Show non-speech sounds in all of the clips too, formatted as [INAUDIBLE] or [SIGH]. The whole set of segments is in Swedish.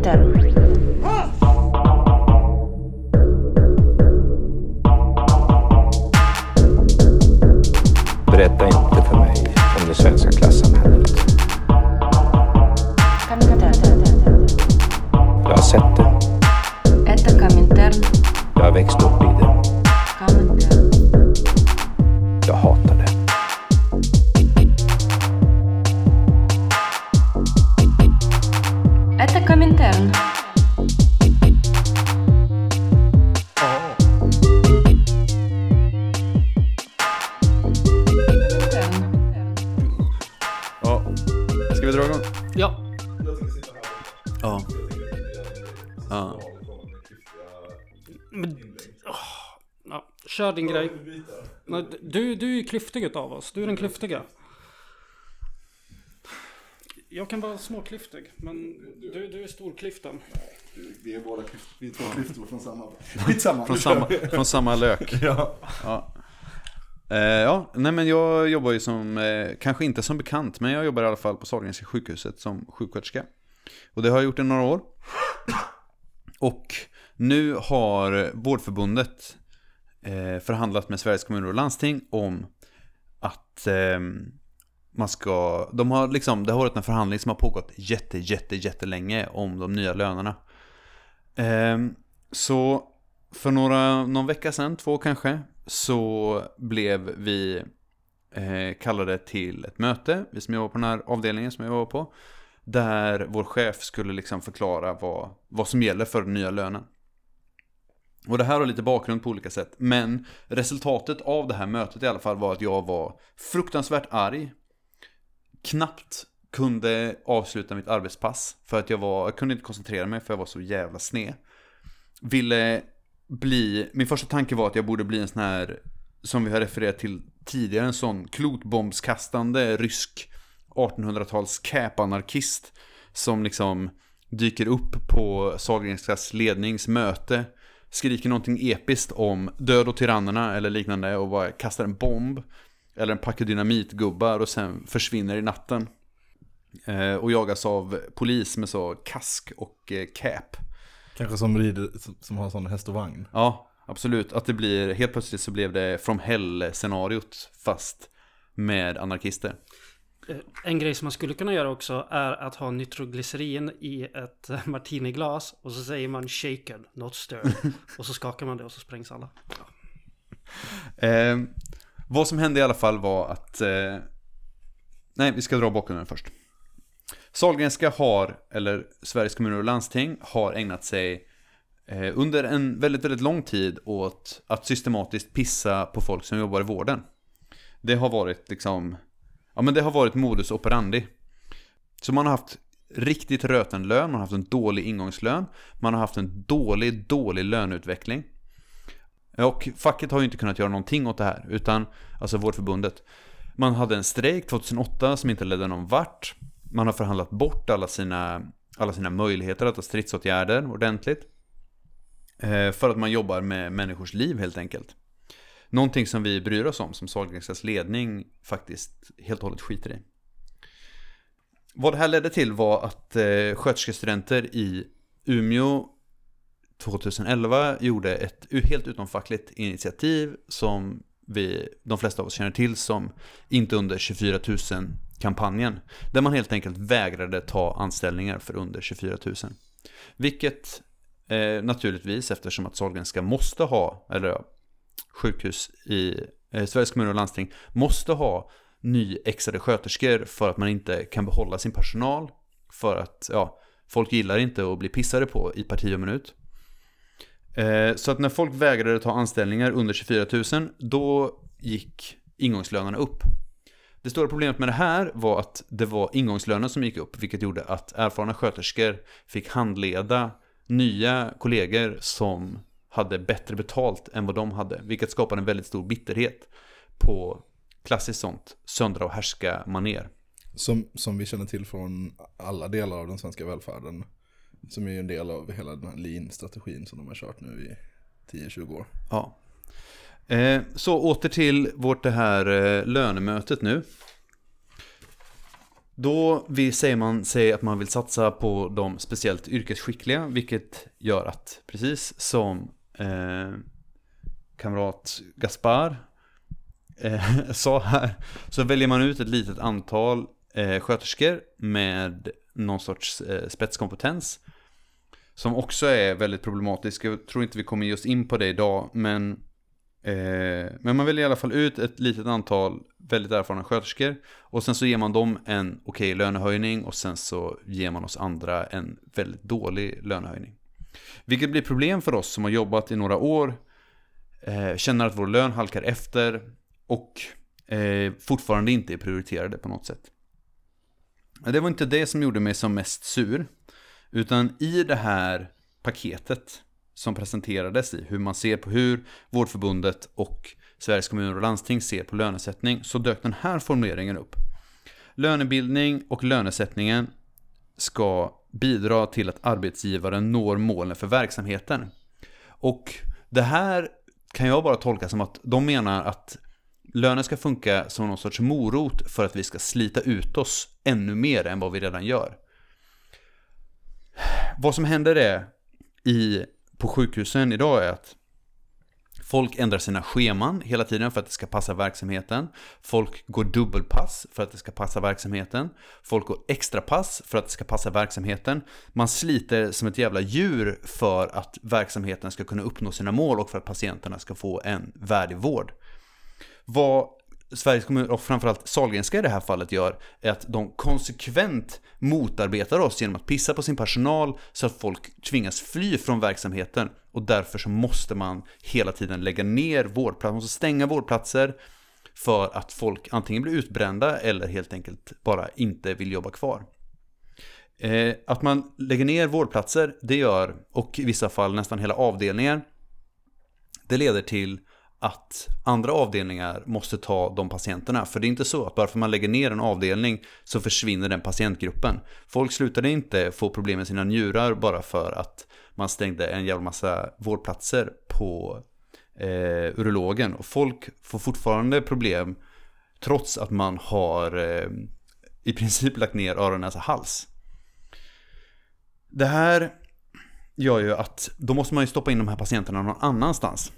Interno. Nej, Du, du är ju klyftig utav oss. Du är den klyftiga. Jag kan vara småklyftig, men du, du är storklyften. Vi är båda klyftor, vi är två klyftor från samma. Skitsamma, Från samma, från samma lök. [LAUGHS] Ja. Ja. Eh, ja, nej men jag jobbar ju som, eh, kanske inte som bekant, men jag jobbar i alla fall på Sahlgrenska sjukhuset som sjuksköterska. Och det har jag gjort i några år. Och nu har Vårdförbundet Eh, förhandlat med Sveriges kommuner och landsting om att eh, man ska, de har liksom, det har varit en förhandling som har pågått jätte, jätte, jättelänge om de nya lönerna. Eh, så för några, någon vecka sedan, två kanske, så blev vi eh, kallade till ett möte, vi som jobbar på den här avdelningen som jag jobbar på, där vår chef skulle liksom förklara vad, vad som gäller för den nya lönen. Och det här har lite bakgrund på olika sätt, men resultatet av det här mötet i alla fall var att jag var fruktansvärt arg, knappt kunde avsluta mitt arbetspass för att jag var, jag kunde inte koncentrera mig för jag var så jävla sned. Ville bli, min första tanke var att jag borde bli en sån här, som vi har refererat till tidigare, en sån klotbombskastande rysk 1800-tals cap-anarkist som liksom dyker upp på Sahlgrenskas ledningsmöte, skriker någonting episkt om död och tyrannerna eller liknande och bara kastar en bomb eller en packe dynamitgubbar och sen försvinner i natten. Eh, och jagas av polis med så kask och eh, cap. Kanske som rider, som, har sån häst och vagn. Ja, absolut. Att det blir, helt plötsligt så blev det From Hell-scenariot fast med anarkister. Eh, En grej som man skulle kunna göra också är att ha nitroglycerin i ett [LAUGHS] martiniglas och så säger man shaken, not stirred. [LAUGHS] och så skakar man det och så sprängs alla. Ja. Eh, vad som hände i alla fall var att... Eh, nej, vi ska dra bakgrunden först. Sahlgrenska har, eller Sveriges kommuner och landsting, har ägnat sig eh, under en väldigt, väldigt lång tid åt att systematiskt pissa på folk som jobbar i vården. Det har varit liksom... Ja, men det har varit modus operandi. Så man har haft riktigt röten lön, man har haft en dålig ingångslön, man har haft en dålig, dålig löneutveckling. Och facket har ju inte kunnat göra någonting åt det här, utan, alltså Vårdförbundet. Man hade en strejk 2008 som inte ledde någon vart. Man har förhandlat bort alla sina, alla sina möjligheter att ta stridsåtgärder ordentligt. Eh, för att man jobbar med människors liv helt enkelt. Någonting som vi bryr oss om, som Sahlgrenskas ledning faktiskt helt och hållet skiter i. Vad det här ledde till var att eh, sköterskestudenter i Umeå 2011 gjorde ett helt utomfackligt initiativ som vi, de flesta av oss känner till som Inte under 24 000-kampanjen. Där man helt enkelt vägrade ta anställningar för under 24 000. Vilket eh, naturligtvis, eftersom att Sahlgrenska måste ha, eller ja, sjukhus i eh, Sveriges kommuner och landsting måste ha nyexade sköterskor för att man inte kan behålla sin personal. För att, ja, folk gillar inte att bli pissade på i parti och minut. Eh, Så att när folk vägrade ta anställningar under 24 000, då gick ingångslönerna upp. Det stora problemet med det här var att det var ingångslönen som gick upp, vilket gjorde att erfarna sköterskor fick handleda nya kollegor som hade bättre betalt än vad de hade, vilket skapade en väldigt stor bitterhet på klassiskt sånt söndra och härska maner. Som, som vi känner till från alla delar av den svenska välfärden. Som är ju en del av hela den här lean-strategin som de har kört nu i 10-20 år. Ja. Eh, så åter till vårt det här eh, lönemötet nu. Då säger man sig att man vill satsa på de speciellt yrkesskickliga, vilket gör att precis som eh, kamrat Gaspar eh, [LAUGHS] sa här, så väljer man ut ett litet antal eh, sköterskor med någon sorts eh, spetskompetens. Som också är väldigt problematisk. Jag tror inte vi kommer just in på det idag, men Eh, men man väljer i alla fall ut ett litet antal väldigt erfarna sköterskor och sen så ger man dem en okej lönehöjning och sen så ger man oss andra en väldigt dålig lönehöjning. Vilket blir problem för oss som har jobbat i några år, eh, känner att vår lön halkar efter och eh, fortfarande inte är prioriterade på något sätt. Det var inte det som gjorde mig som mest sur, utan i det här paketet som presenterades i hur man ser på hur Vårdförbundet och Sveriges kommuner och landsting ser på lönesättning så dök den här formuleringen upp. Lönebildning och lönesättningen ska bidra till att arbetsgivaren når målen för verksamheten. Och det här kan jag bara tolka som att de menar att lönen ska funka som någon sorts morot för att vi ska slita ut oss ännu mer än vad vi redan gör. Vad som händer är i på sjukhusen idag är att Folk ändrar sina scheman hela tiden för att det ska passa verksamheten. Folk går dubbelpass för att det ska passa verksamheten. Folk går extrapass för att det ska passa verksamheten. Man sliter som ett jävla djur för att verksamheten ska kunna uppnå sina mål och för att patienterna ska få en värdig vård. Vad Sveriges kommuner och framförallt Sahlgrenska i det här fallet gör är att de konsekvent motarbetar oss genom att pissa på sin personal så att folk tvingas fly från verksamheten och därför så måste man hela tiden lägga ner vårdplatser, man måste stänga vårdplatser för att folk antingen blir utbrända eller helt enkelt bara inte vill jobba kvar. Eh, att man lägger ner vårdplatser, det gör, och i vissa fall nästan hela avdelningar, det leder till att andra avdelningar måste ta de patienterna. För det är inte så att bara för att man lägger ner en avdelning så försvinner den patientgruppen. Folk slutade inte få problem med sina njurar bara för att man stängde en jävla massa vårdplatser på eh, urologen. Och folk får fortfarande problem trots att man har eh, i princip lagt ner öron, näsa, hals. Det här gör ju att då måste man ju stoppa in de här patienterna någon annanstans.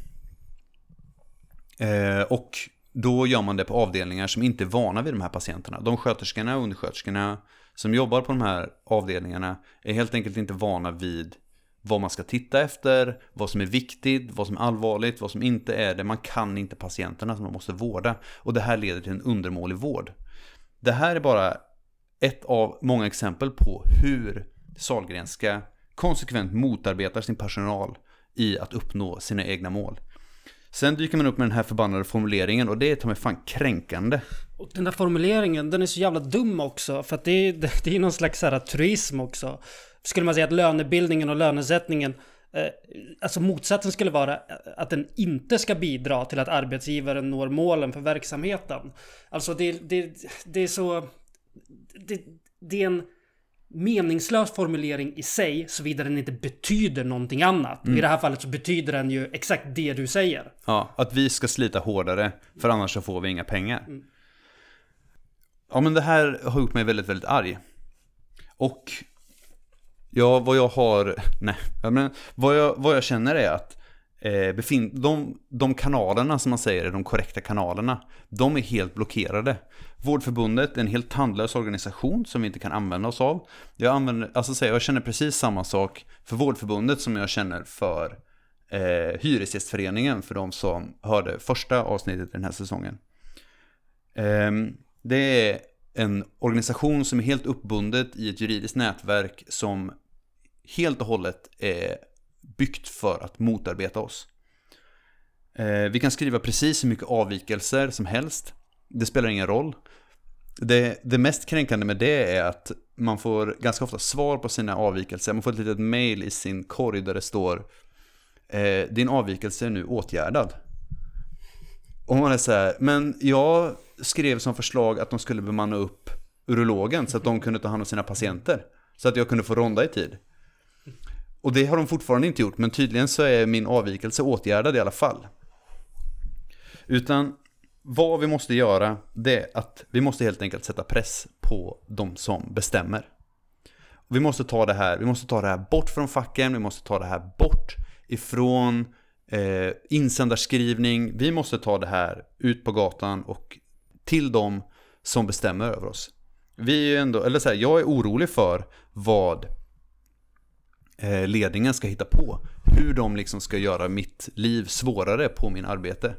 Eh, och då gör man det på avdelningar som inte är vana vid de här patienterna. De sköterskorna och undersköterskorna som jobbar på de här avdelningarna är helt enkelt inte vana vid vad man ska titta efter, vad som är viktigt, vad som är allvarligt, vad som inte är det. Man kan inte patienterna som man måste vårda. Och det här leder till en undermålig vård. Det här är bara ett av många exempel på hur Sahlgrenska konsekvent motarbetar sin personal i att uppnå sina egna mål. Sen dyker man upp med den här förbannade formuleringen och det är ta mig fan kränkande. Och den där formuleringen, den är så jävla dum också. För att det är, [LAUGHS] det är någon slags så här truism också. Skulle man säga att lönebildningen och lönesättningen eh, Alltså motsatsen skulle vara att den inte ska bidra till att arbetsgivaren når målen för verksamheten. Alltså det, det, det är så... Det, det är en meningslös formulering i sig såvida den inte betyder någonting annat. Mm. I det här fallet så betyder den ju exakt det du säger. Ja, att vi ska slita hårdare för annars så får vi inga pengar. Ja, men det här har gjort mig väldigt, väldigt arg. Och ja, vad jag har, [LAUGHS] nej, men vad jag, vad jag känner är att eh, befin, de, de kanalerna som man säger är de korrekta kanalerna, de är helt blockerade. Vårdförbundet är en helt tandlös organisation som vi inte kan använda oss av. Jag, använder, alltså, säga, jag känner precis samma sak för Vårdförbundet som jag känner för eh, Hyresgästföreningen för de som hörde första avsnittet i den här säsongen. Eh, det är en organisation som är helt uppbundet i ett juridiskt nätverk som helt och hållet är byggt för att motarbeta oss. Eh, vi kan skriva precis hur mycket avvikelser som helst. Det spelar ingen roll. Det, det mest kränkande med det är att man får ganska ofta svar på sina avvikelser. Man får ett litet mail i sin korg där det står eh, Din avvikelse är nu åtgärdad. Och man är så här, men jag skrev som förslag att de skulle bemanna upp urologen så att de kunde ta hand om sina patienter. Så att jag kunde få ronda i tid. Och det har de fortfarande inte gjort, men tydligen så är min avvikelse åtgärdad i alla fall. Utan vad vi måste göra, det är att vi måste helt enkelt sätta press på de som bestämmer. Vi måste ta det här, vi måste ta det här bort från facken, vi måste ta det här bort ifrån eh, insändarskrivning. Vi måste ta det här ut på gatan och till de som bestämmer över oss. Vi är ändå, eller så här, jag är orolig för vad eh, ledningen ska hitta på. Hur de liksom ska göra mitt liv svårare på min arbete.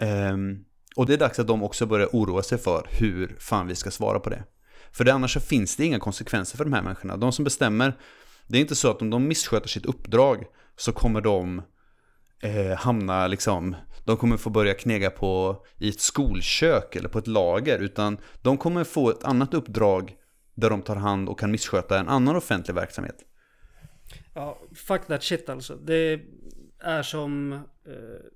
Um, och det är dags att de också börjar oroa sig för hur fan vi ska svara på det. För det, annars så finns det inga konsekvenser för de här människorna. De som bestämmer, det är inte så att om de missköter sitt uppdrag så kommer de eh, hamna liksom, de kommer få börja knega på i ett skolkök eller på ett lager, utan de kommer få ett annat uppdrag där de tar hand och kan missköta en annan offentlig verksamhet. Ja, fuck that shit alltså. Det är som... eh,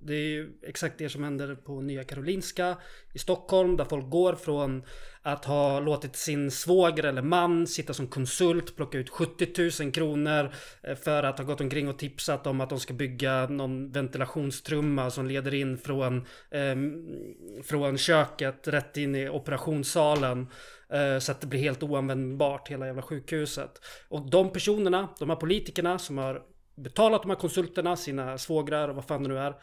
Det är ju exakt det som händer på Nya Karolinska i Stockholm. Där folk går från att ha låtit sin svåger eller man sitta som konsult, plocka ut 70 000 kronor eh, för att ha gått omkring och tipsat om att de ska bygga någon ventilationstrumma som leder in från, eh, från köket rätt in i operationssalen. Eh, Så att det blir helt oanvändbart hela jävla sjukhuset. Och de personerna, de här politikerna som har betalat de här konsulterna, sina svågrar och vad fan det nu är.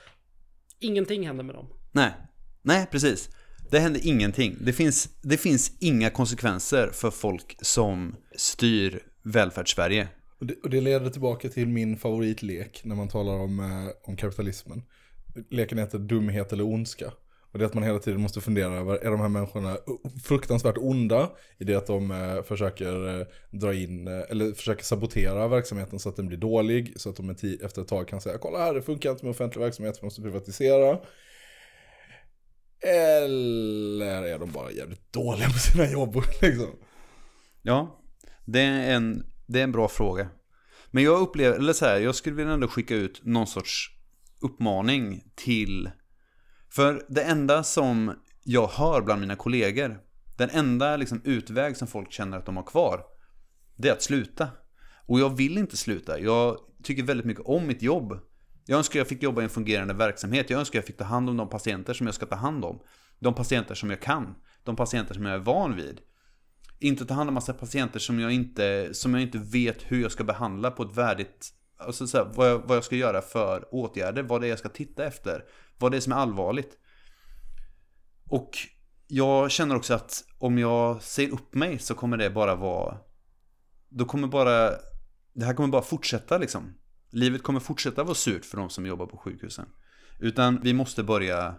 Ingenting händer med dem. Nej, nej precis. Det händer ingenting. Det finns, det finns inga konsekvenser för folk som styr välfärdssverige. Och det, och det leder tillbaka till min favoritlek när man talar om, eh, om kapitalismen. Leken heter dumhet eller ondska. Och det är att man hela tiden måste fundera över, är de här människorna fruktansvärt onda i det att de eh, försöker eh, dra in, eh, eller försöker sabotera verksamheten så att den blir dålig, så att de efter ett tag kan säga, kolla här, det funkar inte med offentlig verksamhet, vi måste privatisera. Eller är de bara jävligt dåliga på sina jobb [LAUGHS] liksom? Ja, det är en, det är en bra fråga. Men jag upplever, eller så här, jag skulle vilja ändå skicka ut någon sorts uppmaning till... För det enda som jag hör bland mina kollegor, den enda liksom utväg som folk känner att de har kvar, det är att sluta. Och jag vill inte sluta. Jag tycker väldigt mycket om mitt jobb. Jag önskar jag fick jobba i en fungerande verksamhet. Jag önskar jag fick ta hand om de patienter som jag ska ta hand om. De patienter som jag kan. De patienter som jag är van vid. Inte ta hand om massa patienter som jag inte, som jag inte vet hur jag ska behandla på ett värdigt... Alltså så här, vad, jag, vad jag ska göra för åtgärder, vad det är jag ska titta efter. Vad det är som är allvarligt. Och jag känner också att om jag säger upp mig så kommer det bara vara... Då kommer bara... Det här kommer bara fortsätta liksom. Livet kommer fortsätta vara surt för de som jobbar på sjukhusen. Utan vi måste börja...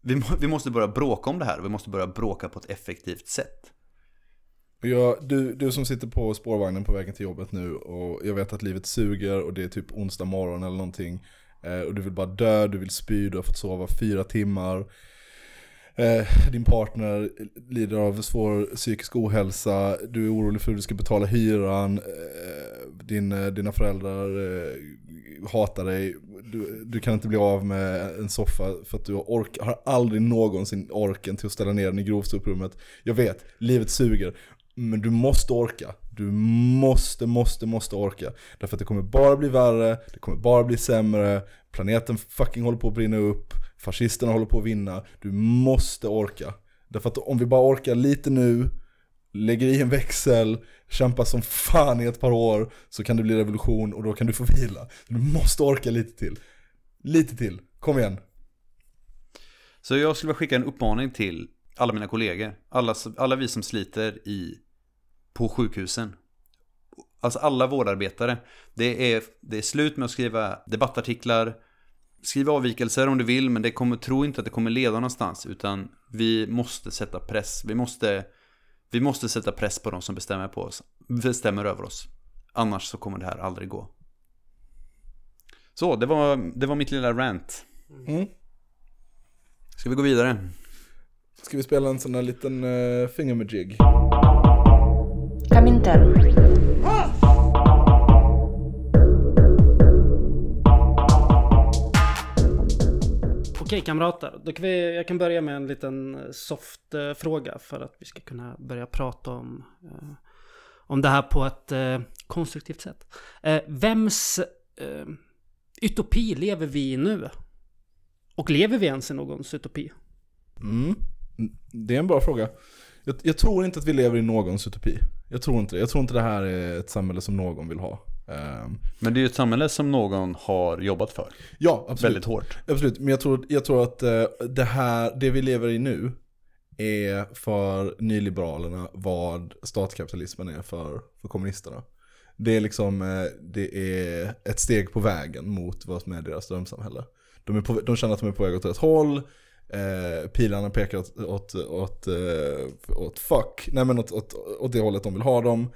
Vi, må, vi måste börja bråka om det här. Vi måste börja bråka på ett effektivt sätt. Jag, du, du som sitter på spårvagnen på vägen till jobbet nu och jag vet att livet suger och det är typ onsdag morgon eller någonting. Eh, och du vill bara dö, du vill spy, du har fått sova fyra timmar. Eh, din partner lider av svår psykisk ohälsa, du är orolig för hur du ska betala hyran, eh, din, dina föräldrar hatar dig, du, du kan inte bli av med en soffa för att du ork, har aldrig någonsin orken till att ställa ner den i grovsoprummet. Jag vet, livet suger, men du måste orka. Du måste, måste, måste orka. Därför att det kommer bara bli värre, det kommer bara bli sämre, planeten fucking håller på att brinna upp, fascisterna håller på att vinna. Du måste orka. Därför att om vi bara orkar lite nu, lägger i en växel, kämpar som fan i ett par år, så kan det bli revolution och då kan du få vila. Du måste orka lite till. Lite till, kom igen. Så jag skulle vilja skicka en uppmaning till alla mina kollegor. Alla, alla vi som sliter i, på sjukhusen. Alltså alla vårdarbetare. Det är, det är slut med att skriva debattartiklar. Skriv avvikelser om du vill, men det kommer, tro inte att det kommer leda någonstans. Utan vi måste sätta press. Vi måste, vi måste sätta press på de som bestämmer, på oss, bestämmer över oss. Annars så kommer det här aldrig gå. Så, det var, det var mitt lilla rant. Mm. Ska vi gå vidare? Ska vi spela en sån där liten uh, fingermajig? Twitter. Okej kamrater, då kan vi, jag kan börja med en liten eh, soft eh, fråga för att vi ska kunna börja prata om, eh, om det här på ett eh, konstruktivt sätt. Eh, vems eh, utopi lever vi i nu? Och lever vi ens i någons utopi? Mm. Det är en bra fråga. Jag, jag, tror inte att vi lever i någons utopi. Jag tror inte det. Jag tror inte det här är ett samhälle som någon vill ha. Ehm, Men det är ju ett samhälle som någon har jobbat för. ja, absolut. Väldigt hårt. Absolut, men jag tror, jag tror att eh, det här, det vi lever i nu är för nyliberalerna vad statskapitalismen är för, för kommunisterna. Det är liksom, eh, det är ett steg på vägen mot vad som är deras drömsamhälle. De, är på, de känner att de är på väg åt rätt håll, eh, pilarna pekar åt, åt, åt, eh, åt fuck, nej men åt, åt, åt det hållet de vill ha dem.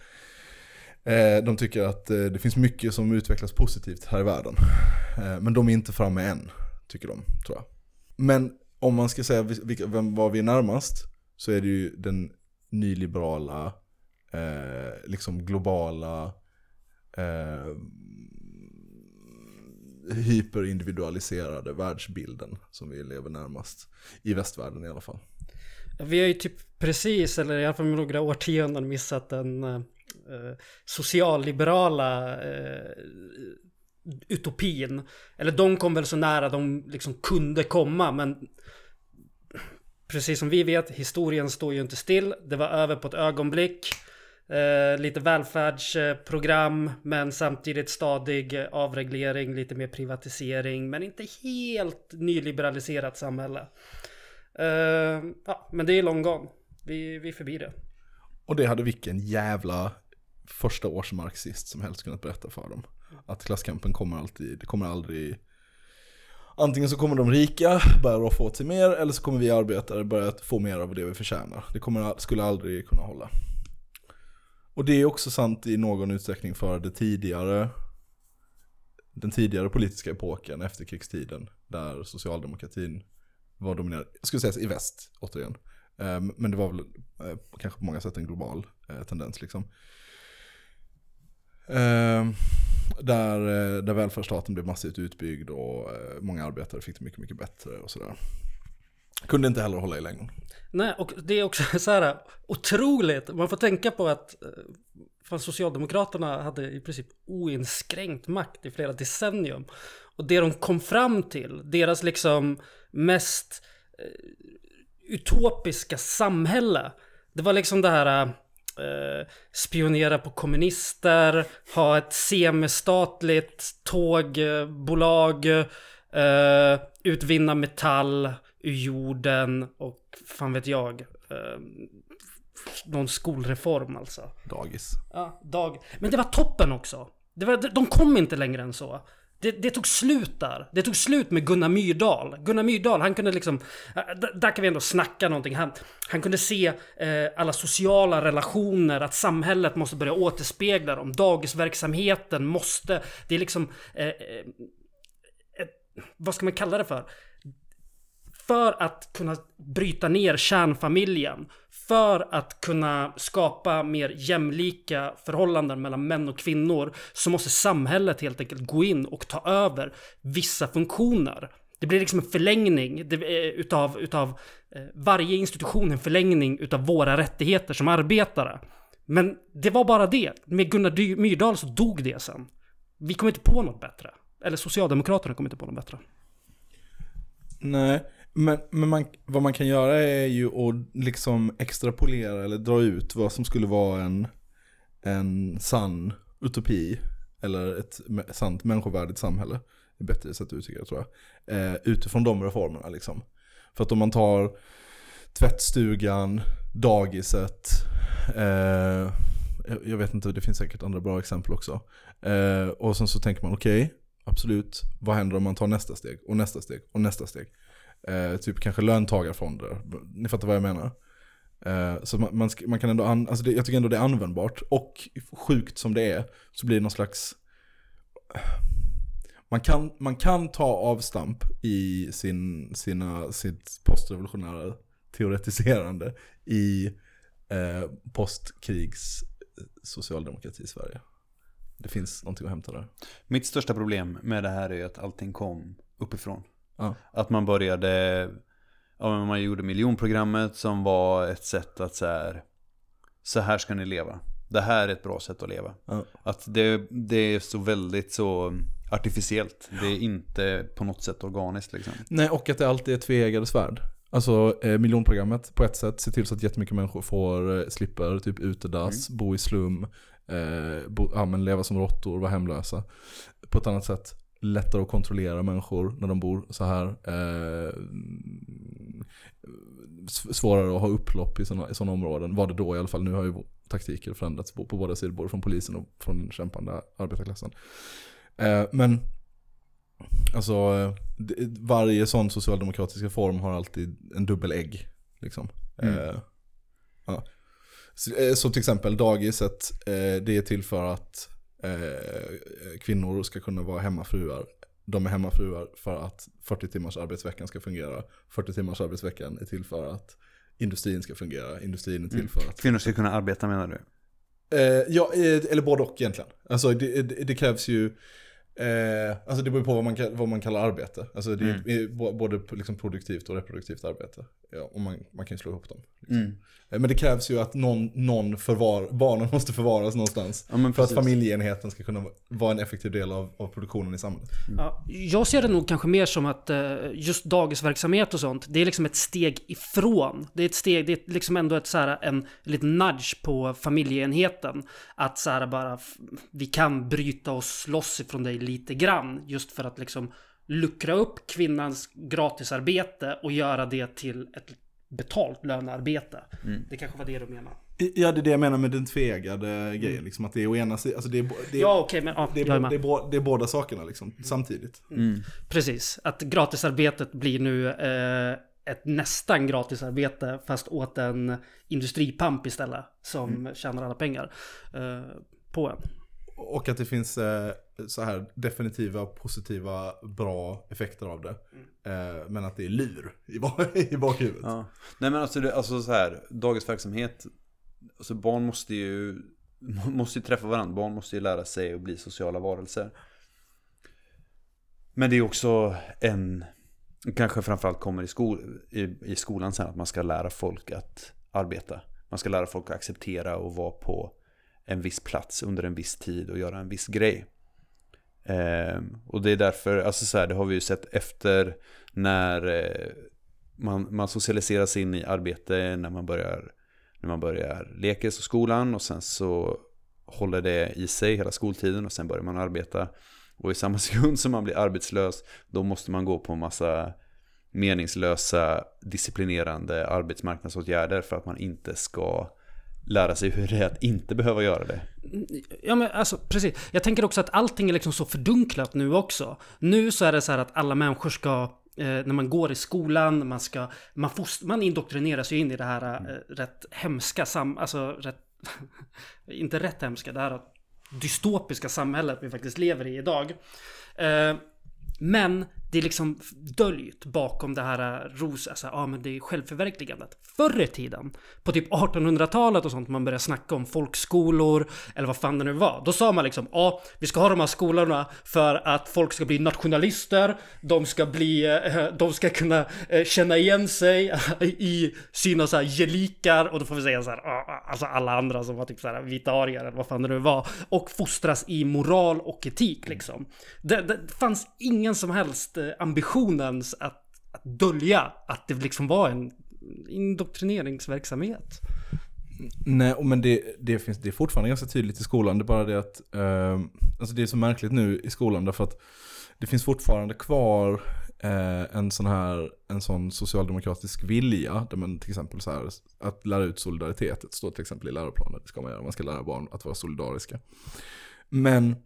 Eh, de tycker att eh, det finns mycket som utvecklas positivt här i världen. Eh, men de är inte framme än, tycker de, tror jag. Men om man ska säga vilka, vem, vad vi är närmast, så är det ju den nyliberala, eh, liksom globala, eh, hyperindividualiserade världsbilden som vi lever närmast. I västvärlden i alla fall. Vi har ju typ precis, eller i alla fall med några årtionden missat den eh, socialliberala eh, utopin. Eller de kom väl så nära de liksom kunde komma men precis som vi vet, historien står ju inte still. Det var över på ett ögonblick. Eh, lite välfärdsprogram men samtidigt stadig avreglering, lite mer privatisering men inte helt nyliberaliserat samhälle. Eh, ja, men det är lång gång, Vi, vi är förbi det. Och det hade vilken jävla första års marxist som helst kunnat berätta för dem. Att klasskampen kommer alltid, det kommer aldrig Antingen så kommer de rika börja få åt sig mer eller så kommer vi arbetare börja få mer av det vi förtjänar. Det kommer, skulle aldrig kunna hålla. Och det är också sant i någon utsträckning för det tidigare den tidigare politiska epoken, efterkrigstiden, där socialdemokratin var dominerad, jag skulle säga i väst, återigen. Ehm, men det var väl eh, kanske på många sätt en global eh, tendens liksom. Ehm, där, eh, där välfärdsstaten blev massivt utbyggd och många arbetare fick det mycket, mycket bättre och sådär. Kunde inte heller hålla i längden. Nej, och det är också [LAUGHS] så här otroligt. Man får tänka på att eh, fan, Socialdemokraterna hade i princip oinskränkt makt i flera decennium. Och det de kom fram till, deras liksom mest eh, utopiska samhälle. Det var liksom det här eh, spionera på kommunister, ha ett semistatligt tågbolag, eh, utvinna metall ur jorden och fan vet jag. Eh, någon skolreform alltså. Dagis. Ja, dag. Men det var toppen också. Det var, de kom inte längre än så. Det, det tog slut där. Det tog slut med Gunnar Myrdal. Gunnar Myrdal, han kunde liksom... d- Där kan vi ändå snacka någonting. Han, han kunde se eh, alla sociala relationer, att samhället måste börja återspegla dem. Dagisverksamheten måste... Det är liksom... Eh, eh, ett, vad ska man kalla det för? För att kunna bryta ner kärnfamiljen. För att kunna skapa mer jämlika förhållanden mellan män och kvinnor. Så måste samhället helt enkelt gå in och ta över vissa funktioner. Det blir liksom en förlängning det, eh, utav, utav eh, varje institution, en förlängning utav våra rättigheter som arbetare. Men det var bara det. Med Gunnar Myrdal så dog det sen. Vi kom inte på något bättre. Eller Socialdemokraterna kom inte på något bättre. Nej, men, men man, vad man kan göra är ju att liksom extrapolera eller dra ut vad som skulle vara en, en sann utopi. Eller ett sant människovärdigt samhälle. Det är bättre sätt att uttrycka det tror jag. Eh, utifrån de reformerna liksom. För att om man tar tvättstugan, dagiset, eh, jag- vet inte, det finns säkert andra bra exempel också. Eh, och sen så tänker man okej, absolut, vad händer om man tar nästa steg och nästa steg och nästa steg? Eh, typ kanske löntagarfonder, ni fattar vad jag menar. Eh, så man, man, man kan ändå, an, alltså det, jag tycker ändå det är användbart. Och sjukt som det är, så blir det någon slags... Man kan, man kan ta avstamp i sin, sina, sitt postrevolutionära teoretiserande i eh, postkrigs eh, socialdemokrati i Sverige. Det finns någonting att hämta där. Mitt största problem med det här är att allting kom uppifrån. Ja. Att man började, ja man gjorde miljonprogrammet som var ett sätt att så här, så här ska ni leva. Det här är ett bra sätt att leva. Ja. Att det, det är så väldigt så artificiellt. Det är inte på något sätt organiskt liksom. Nej, och att det alltid är tveeggade svärd. Alltså eh, miljonprogrammet på ett sätt ser till så att jättemycket människor får, eh, slipper typ utedass, bo i slum, eh, bo, ja, leva som råttor, vara hemlösa. På ett annat sätt lättare att kontrollera människor när de bor så här. Eh, svårare att ha upplopp i sådana, i sådana områden. Var det då i alla fall. Nu har ju taktiker förändrats på, på båda sidor, både från polisen och från den kämpande arbetarklassen. Eh, men Alltså, eh, varje sån socialdemokratisk reform har alltid en dubbel ägg. Liksom. Mm. Eh, ja. så, eh, så till exempel dagiset, eh, det är till för att eh, kvinnor ska kunna vara hemmafruar. De är hemmafruar för att 40 timmars arbetsveckan ska fungera. 40 timmars arbetsveckan är till för att industrin ska fungera. Industrin är till Mm. för att Kvinnor ska kunna arbeta menar du? Eh, ja, eh, eller både och egentligen. Alltså det, det, det krävs ju, eh, alltså det beror på vad man, vad man kallar arbete. Alltså det är, är bo- både liksom produktivt och reproduktivt arbete. Ja, och man, man kan ju slå ihop dem. Liksom. Mm. Eh, Men det krävs ju att någon, någon förvar, barnen [LAUGHS] måste förvaras någonstans. Ja, för att familjeenheten ska kunna vara en effektiv del av, av produktionen i samhället. Ja, jag ser det nog kanske mer som att eh, just dagisverksamhet och sånt, det är liksom ett steg ifrån. Det är ett steg, det är liksom ändå ett så här, en liten nudge på familjeenheten. Att så här bara, vi kan bryta oss loss ifrån dig lite grann. Just för att liksom luckra upp kvinnans gratisarbete och göra det till ett betalt lönearbete. Det kanske var det du menar. Ja, det är det jag menar med den tvegade grejen. Liksom, att det är å ena sidan, alltså det är, bo- det är, Ja, okej, men ja, det är, jag är bo- med. det är, bo- det är båda sakerna liksom, samtidigt. Precis, att gratisarbetet blir nu eh, ett nästan gratisarbete fast åt en industripamp istället som tjänar alla pengar eh, på en. Och att det finns eh, så här definitiva, positiva, bra effekter av det. Eh, men att det är lur i, bak- [LAUGHS] i bakhuvudet. Ja. Nej men alltså, det, alltså så här, dagisverksamhet, alltså barn måste ju, [LAUGHS] måste ju träffa varandra, barn måste ju lära sig att bli sociala varelser. Men det är också en, kanske framförallt kommer i, skol, i, i skolan sen, att man ska lära folk att arbeta. Man ska lära folk att acceptera och vara på en viss plats under en viss tid och göra en viss grej. Eh, och det är därför, alltså så här, det har vi ju sett efter när eh, man, man socialiseras in i arbete när man börjar, när man börjar lekis och skolan och sen så håller det i sig hela skoltiden och sen börjar man arbeta. Och i samma [LAUGHS] sekund som man blir arbetslös då måste man gå på en massa meningslösa disciplinerande arbetsmarknadsåtgärder för att man inte ska lära sig hur det är att inte behöva göra det. Ja men alltså precis. Jag tänker också att allting är liksom så fördunklat nu också. Nu så är det så här att alla människor ska eh, när man går i skolan, man ska, man, fost, man indoktrineras ju in i det här eh, rätt hemska sam, alltså rätt, [LAUGHS] inte rätt hemska, det här dystopiska samhället vi faktiskt lever i idag. Eh, men det är liksom döljt bakom det här äh, ros, alltså, ja men det är självförverkligandet. Förr i tiden, på typ 1800-talet och sånt, man började snacka om folkskolor, eller vad fan det nu var. Då sa man liksom, ja, vi ska ha de här skolorna för att folk ska bli nationalister, de ska bli, eh, [LAUGHS] de ska kunna eh, känna igen sig [LAUGHS] i sina så här gelikar, och då får vi säga så här, ja, alltså alla andra som var typ så här vita arier, eller vad fan det nu var, och fostras i moral och etik liksom. Det, det fanns ingen som helst ambitionen ambitionens att, att dölja att det liksom var en indoktrineringsverksamhet. Nej, och men det, det, finns, det är fortfarande ganska tydligt i skolan. Det är bara det att, eh, alltså det är så märkligt nu i skolan därför att det finns fortfarande kvar eh, en sån här, en sån socialdemokratisk vilja, där man till exempel så här, att lära ut solidaritet, det står till exempel i läroplanen, det ska man göra, man ska lära barn att vara solidariska. Men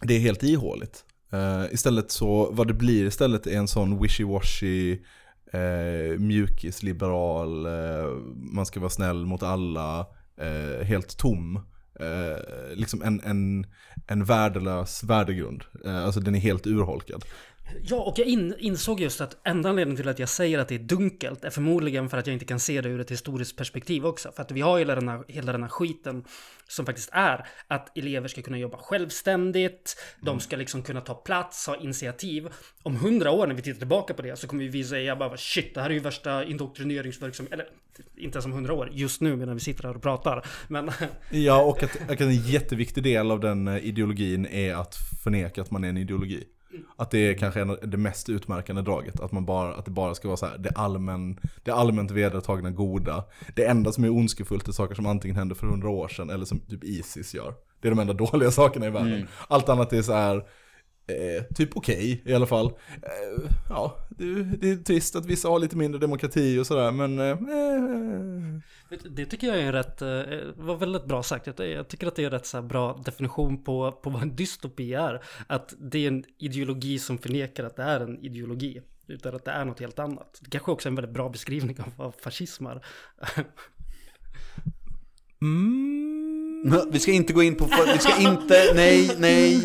det är helt ihåligt. Eh, istället så, vad det blir istället är en sån wishy-washy, eh, mjukis, liberal, eh, man ska vara snäll mot alla, eh, helt tom. Eh, liksom en, en, en värdelös värdegrund. Eh, alltså den är helt urholkad. Ja, och jag in, insåg just att enda anledningen till att jag säger att det är dunkelt är förmodligen för att jag inte kan se det ur ett historiskt perspektiv också. För att vi har hela den här, hela den här skiten som faktiskt är att elever ska kunna jobba självständigt, de ska liksom kunna ta plats, ha initiativ. Om hundra år när vi tittar tillbaka på det så kommer vi säga bara shit, det här är ju värsta indoktrineringsverksamheten. Eller inte ens om hundra år, just nu medan vi sitter här och pratar. Men [LAUGHS] Ja, och att, att en jätteviktig del av den eh, ideologin är att förneka att man är en ideologi. Att det är kanske en, det mest utmärkande draget. Att, man bara, att det bara ska vara så här, det, allmän, det allmänt vedertagna goda. Det enda som är ondskefullt är saker som antingen hände för hundra år sedan eller som typ Isis gör. Det är de enda [LAUGHS] dåliga sakerna i världen. Allt annat är så här eh, typ okej i alla fall. Eh, ja, det, det är trist att vissa har lite mindre demokrati och sådär men... Eh, eh, Det tycker jag är rätt, eh, var väldigt bra sagt. Jag, jag tycker att det är en rätt så bra definition på, på vad en dystopi är. Att det är en ideologi som förnekar att det är en ideologi. Utan att det är något helt annat. Det kanske också är en väldigt bra beskrivning av vad fascism är. [LAUGHS] mm, Vi ska inte gå in på, vi ska inte, nej, nej,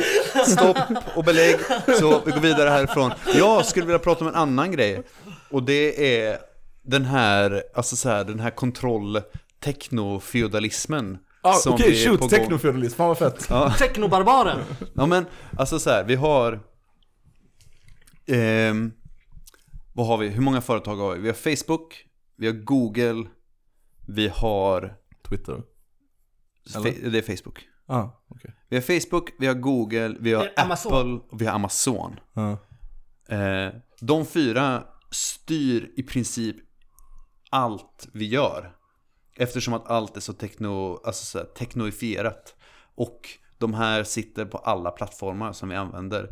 stopp och belägg. Så vi går vidare härifrån. Jag skulle vilja prata om en annan grej. Och det är den här, alltså så här, den här kontroll, technofeudalismen. ah, som Okej, är på shoot, technofeudalism, fan vad fett. Ja. Technobarbaren! Ja men, alltså så här, vi har... ehm, vad har vi? Hur många företag har vi? Vi har Facebook, vi har Google, vi har... Twitter. Fe- det är Facebook. Ah, okej. Vi har Facebook, vi har Google, vi har Amazon. Apple och vi har Amazon. Ja. Eh, de fyra styr i princip allt vi gör. Eftersom att allt är så, techno, alltså så här, teknoifierat. Och de här sitter på alla plattformar som vi använder.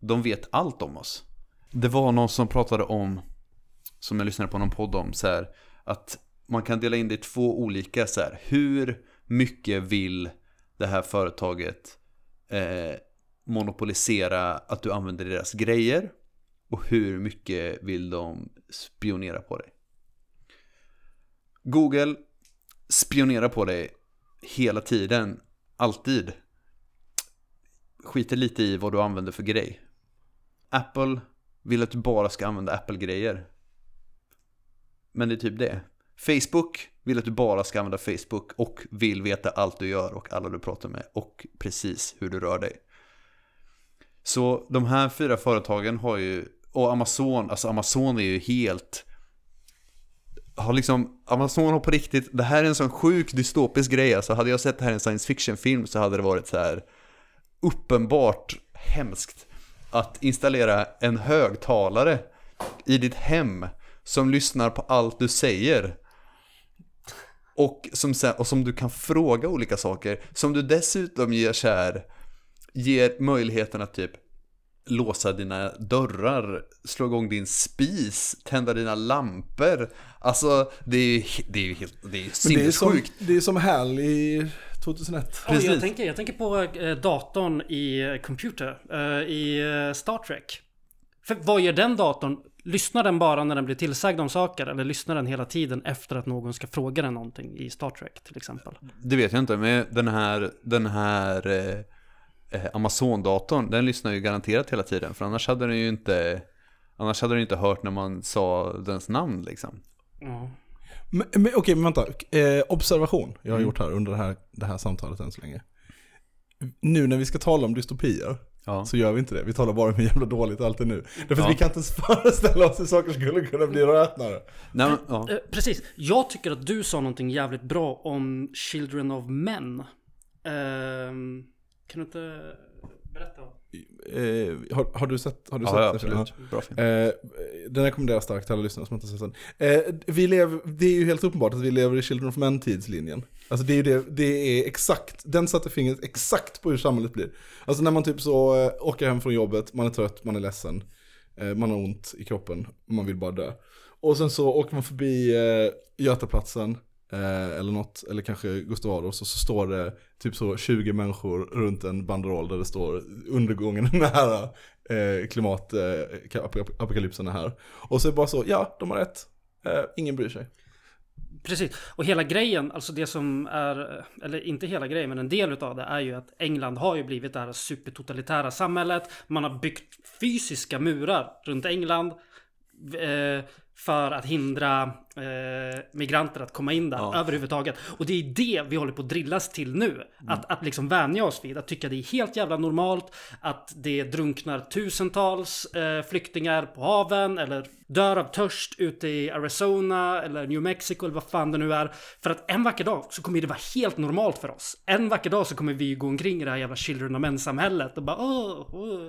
De vet allt om oss. Det var någon som pratade om, som jag lyssnade på någon podd om, så här, att man kan dela in det i två olika så här, hur mycket vill det här företaget eh, monopolisera att du använder deras grejer och hur mycket vill de spionera på dig. Google spionerar på dig hela tiden, alltid. Skiter lite i vad du använder för grej. Apple vill att du bara ska använda Apple-grejer. Men det är typ det. Facebook vill att du bara ska använda Facebook och vill veta allt du gör och alla du pratar med och precis hur du rör dig. Så de här fyra företagen har ju, och Amazon, alltså Amazon är ju helt har liksom, Amazon har på riktigt, det här är en sån sjuk dystopisk grej, alltså hade jag sett det här i en science fiction film så hade det varit så här uppenbart hemskt att installera en högtalare i ditt hem som lyssnar på allt du säger. Och som, och som du kan fråga olika saker, som du dessutom ger så här, ger möjligheten att typ låsa dina dörrar, slå igång din spis, tända dina lampor. Alltså det är ju det är ju helt, det är sinnessjukt. det är som Hal i 2001. Ja, Precis. jag, tänker, jag tänker på eh, datorn i eh, Computer, eh, i Star Trek. För vad gör den datorn? Lyssnar den bara när den blir tillsagd om saker? Eller lyssnar den hela tiden efter att någon ska fråga den någonting i Star Trek till exempel? Det vet jag inte, men den här, den här eh, eh, Amazon-datorn, den lyssnar ju garanterat hela tiden. För annars hade den ju inte, annars hade den inte hört när man sa dens namn liksom. Ja. Men, men, okej, men vänta. Eh, observation jag har gjort här under det här, det här samtalet än så länge. Nu när vi ska tala om dystopier Ja. så gör vi inte det. Vi talar bara om hur jävla dåligt allt är nu. Därför Ja. att vi kan inte [LAUGHS] ens föreställa oss hur saker skulle kunna bli rötnare. Nej, men, ja. Eh, precis. Jag tycker att du sa någonting jävligt bra om Children of Men. Ehm, kan du inte berätta? Eh, har, har du sett, har du sett ja, ja, den filmen? absolut. Bra film. Eh, den rekommenderar starkt till alla lyssnare som inte har sett den. Eh, vi lever, det är ju helt uppenbart att vi lever i Children of Men-tidslinjen. Alltså det är ju det, det är exakt, den satte fingret exakt på hur samhället blir. Alltså när man typ så eh, åker hem från jobbet, man är trött, man är ledsen, eh, man har ont i kroppen, man vill bara dö. Och sen så åker man förbi eh, Götaplatsen, eller något, eller kanske Gustav Adolfs, och så står det typ så 20 människor runt en banderoll där det står undergången är [LAUGHS] nära, eh, klimatapokalypsen eh, är här. Och så är det bara så, ja, de har rätt, eh, ingen bryr sig. Precis, och hela grejen, alltså det som är, eller inte hela grejen, men en del utav det är ju att England har ju blivit det här supertotalitära samhället. Man har byggt fysiska murar runt England. Eh, för att hindra eh, migranter att komma in där Ja. överhuvudtaget. Och det är det vi håller på att drillas till nu. Att, att liksom vänja oss vid, att tycka det är helt jävla normalt att det drunknar tusentals eh, flyktingar på haven eller dör av törst ute i Arizona eller New Mexico eller vad fan det nu är. För att en vacker dag så kommer det vara helt normalt för oss. En vacker dag så kommer vi gå omkring i det här jävla children of men-samhället och bara åh, åh.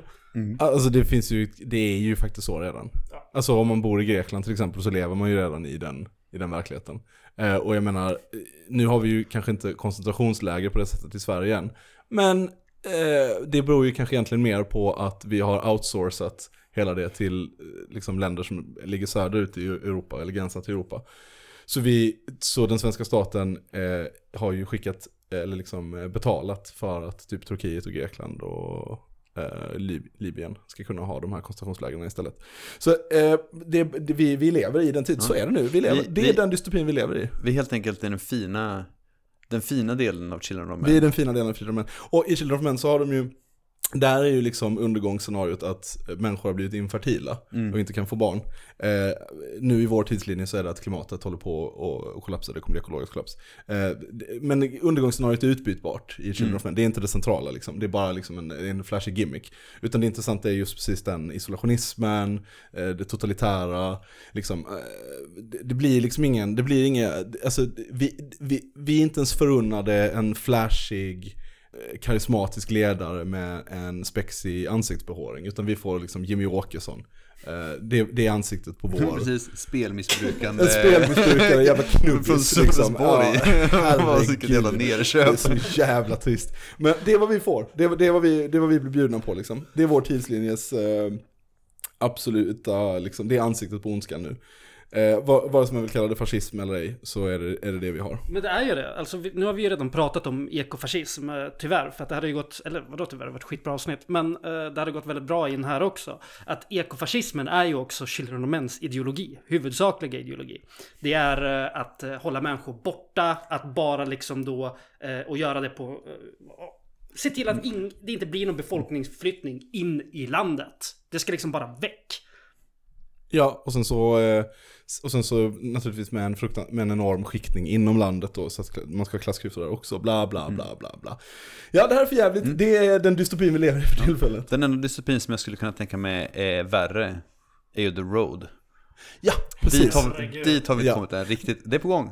Alltså det finns ju, det är ju faktiskt så redan. Alltså om man bor i Grekland till exempel så lever man ju redan i den, i den verkligheten. Eh, och jag menar, nu har vi ju kanske inte koncentrationsläger på det sättet i Sverige än. Men eh, det beror ju kanske egentligen mer på att vi har outsourcat hela det till eh, liksom länder som ligger söderut i Europa eller gränsar till Europa. Så, vi, så den svenska staten eh, har ju skickat, eh, eller liksom eh, betalat för att typ Turkiet och Grekland och eh, Lib Libyen ska kunna ha de här koncentrationslägren istället. Så eh, det, det, vi, vi lever i den tid, så är det nu. Vi lever, Vi- det är vi- den dystopin vi lever i. Vi är helt enkelt i den fina, den fina delen av Children of Vi är Men. den fina delen av Children of Men. Och i Children of Men så har de ju, där är ju liksom undergångsscenariot att människor har blivit infertila och inte kan få barn. Eh, nu i vår tidslinje så är det att klimatet håller på att kollapsa, det kommer bli ekologisk kollaps. Eh, men undergångsscenariot är utbytbart i Children Men, det är inte det centrala liksom. Det är bara liksom en, en flashig gimmick. Utan det intressanta är just precis den isolationismen, eh, det totalitära, liksom. Eh, det, det blir liksom ingen, det blir inga, alltså vi, vi, vi är inte ens förunnade en flashig karismatisk ledare med en spexig ansiktsbehåring. Utan vi får liksom Jimmy Åkesson. Eh, Det, det är ansiktet på vår... Precis, spelmissbrukande. [LAUGHS] En jävla knubbis Från liksom. Sölvesborg. Ja, Det var vilket jävla nerköp. Det är så jävla trist. Men det är vad vi får. Det är, det är, vad, vi, det är vad vi blir bjudna på liksom. Det är vår tidslinjes eh, absoluta, liksom, det är ansiktet på ondskan nu. Eh, vad, vare sig man vill kalla det fascism eller ej, så är det är det, det vi har. Men det är ju det. Alltså, vi, nu har vi ju redan pratat om ekofascism, eh, tyvärr. För att det hade ju gått, eller vadå tyvärr, det var ett skitbra avsnitt. Men eh, det hade gått väldigt bra in här också. Att ekofascismen är ju också Children of Mens ideologi. Huvudsakliga ideologi. Det är eh, att eh, hålla människor borta, att bara liksom då, eh, och göra det på... Se till att in, det inte blir någon befolkningsflyttning in i landet. Det ska liksom bara väck. Ja, och sen så, eh, och sen så naturligtvis med en, fruktan, med en enorm skiktning inom landet då, så att man ska ha klassklyftor där också, bla bla bla bla bla. Ja, det här är för jävligt. Det är den dystopin vi lever i för tillfället. Den enda dystopin som jag skulle kunna tänka mig är värre är ju The Road. Ja, Dit precis. har, vi- dit har vi Ja. kommit än riktigt. Det är på gång.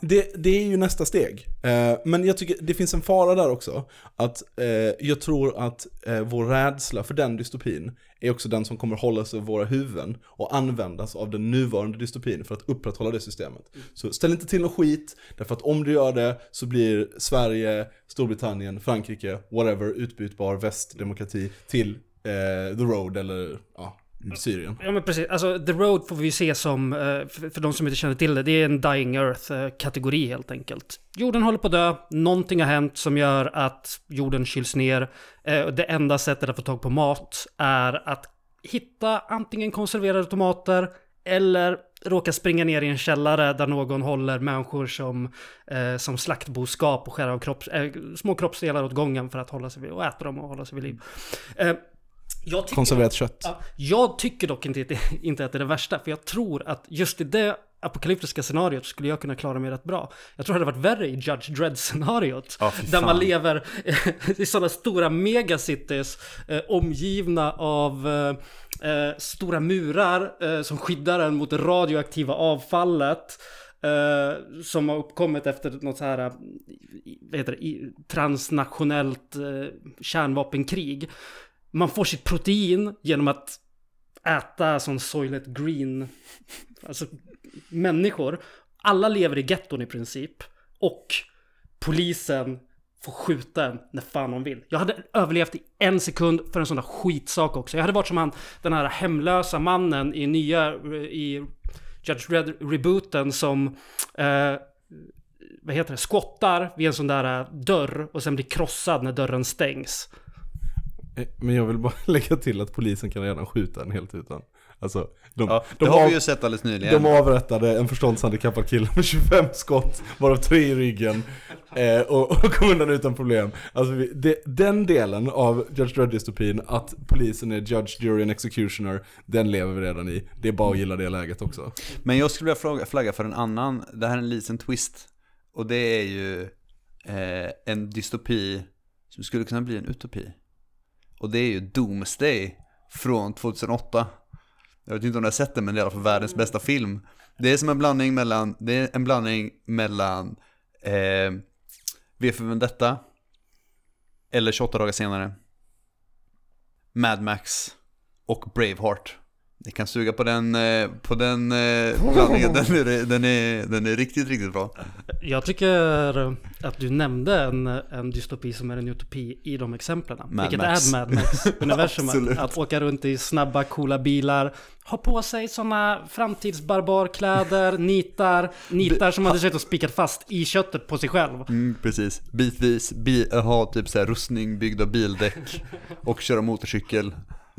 Det, det är ju nästa steg. Eh, men jag tycker det finns en fara där också. Att eh, jag tror att eh, vår rädsla för den dystopin är också den som kommer hållas över våra huvuden och användas av den nuvarande dystopin för att upprätthålla det systemet. Så ställ inte till något skit, därför att om du gör det så blir Sverige, Storbritannien, Frankrike, whatever, utbytbar västdemokrati till eh, The Road eller ja, Mm, Syrien. Ja men precis, alltså The Road får vi se som, eh, för, de som inte känner till det, det är en Dying Earth-kategori eh, helt enkelt. Jorden håller på att dö, någonting har hänt som gör att jorden kyls ner. Eh, det enda sättet att få tag på mat är att hitta antingen konserverade tomater eller råka springa ner i en källare där någon håller människor som, eh, som slaktboskap och skär av kropps, eh, små kroppsdelar åt gången för att hålla sig vid, och äta dem och hålla sig vid liv. Eh, tycker- Konserverat kött. Ja, jag tycker dock inte, att det- [LAUGHS] inte att det är det värsta, för jag tror att just i det apokalyptiska scenariot skulle jag kunna klara mig rätt bra. Jag tror det hade varit värre i Judge Dredd-scenariot. Fy där man lever [LAUGHS] i sådana stora megacities eh, omgivna av eh, eh, stora murar eh, som skyddar en mot det radioaktiva avfallet. Eh, som har uppkommit efter något så här eh, vad heter det, transnationellt eh, kärnvapenkrig. Man får sitt protein genom att äta sån soilet green, alltså människor. Alla lever i getton i princip. Och polisen får skjuta en när fan de vill. Jag hade överlevt i en sekund för en sån där skitsak också. Jag hade varit som han, den här hemlösa mannen i nya, i Judge Red-rebooten som eh, vad heter det, skottar vid en sån där eh, dörr och sen blir krossad när dörren stängs. Eh, Men jag vill bara [LAUGHS] lägga till att polisen kan redan skjuta en helt utan Alltså, de, Ja, de, det har av, vi ju sett alldeles nyligen. de avrättade en förståndshandikappad kille med [LAUGHS] 25 skott, varav tre i ryggen. Eh, och, och kom undan utan problem. Alltså, vi, det, den delen av Judge Dredd-dystopin, att polisen är Judge, Jury and Executioner, den lever vi redan i. Det är bara att gilla det läget också. Men jag skulle vilja flagga för en annan, det här är en liten twist. Och det är ju eh, en dystopi som skulle kunna bli en utopi. Och det är ju Doomsday från 2008. Jag vet inte om ni har sett den, men det är i alla fall världens bästa film. Det är som en blandning mellan, det är en blandning mellan eh, V för Vendetta eller 28 dagar senare. Mad Max och Braveheart. Ni kan suga på den, eh, på den eh, blandningen, den är, den, är, den är riktigt, riktigt bra. Jag tycker att du nämnde en, en dystopi som är en utopi i de exemplen. Mad vilket Max. är Mad Max-universumet. [LAUGHS] Absolut. att åka runt i snabba, coola bilar. Ha på sig sådana framtidsbarbarkläder, [LAUGHS] nitar. Nitar som hade suttit och spikat fast i köttet på sig själv. Mm, precis, bitvis, bi, ha typ så här rustning byggd av bildäck [LAUGHS] och köra motorcykel.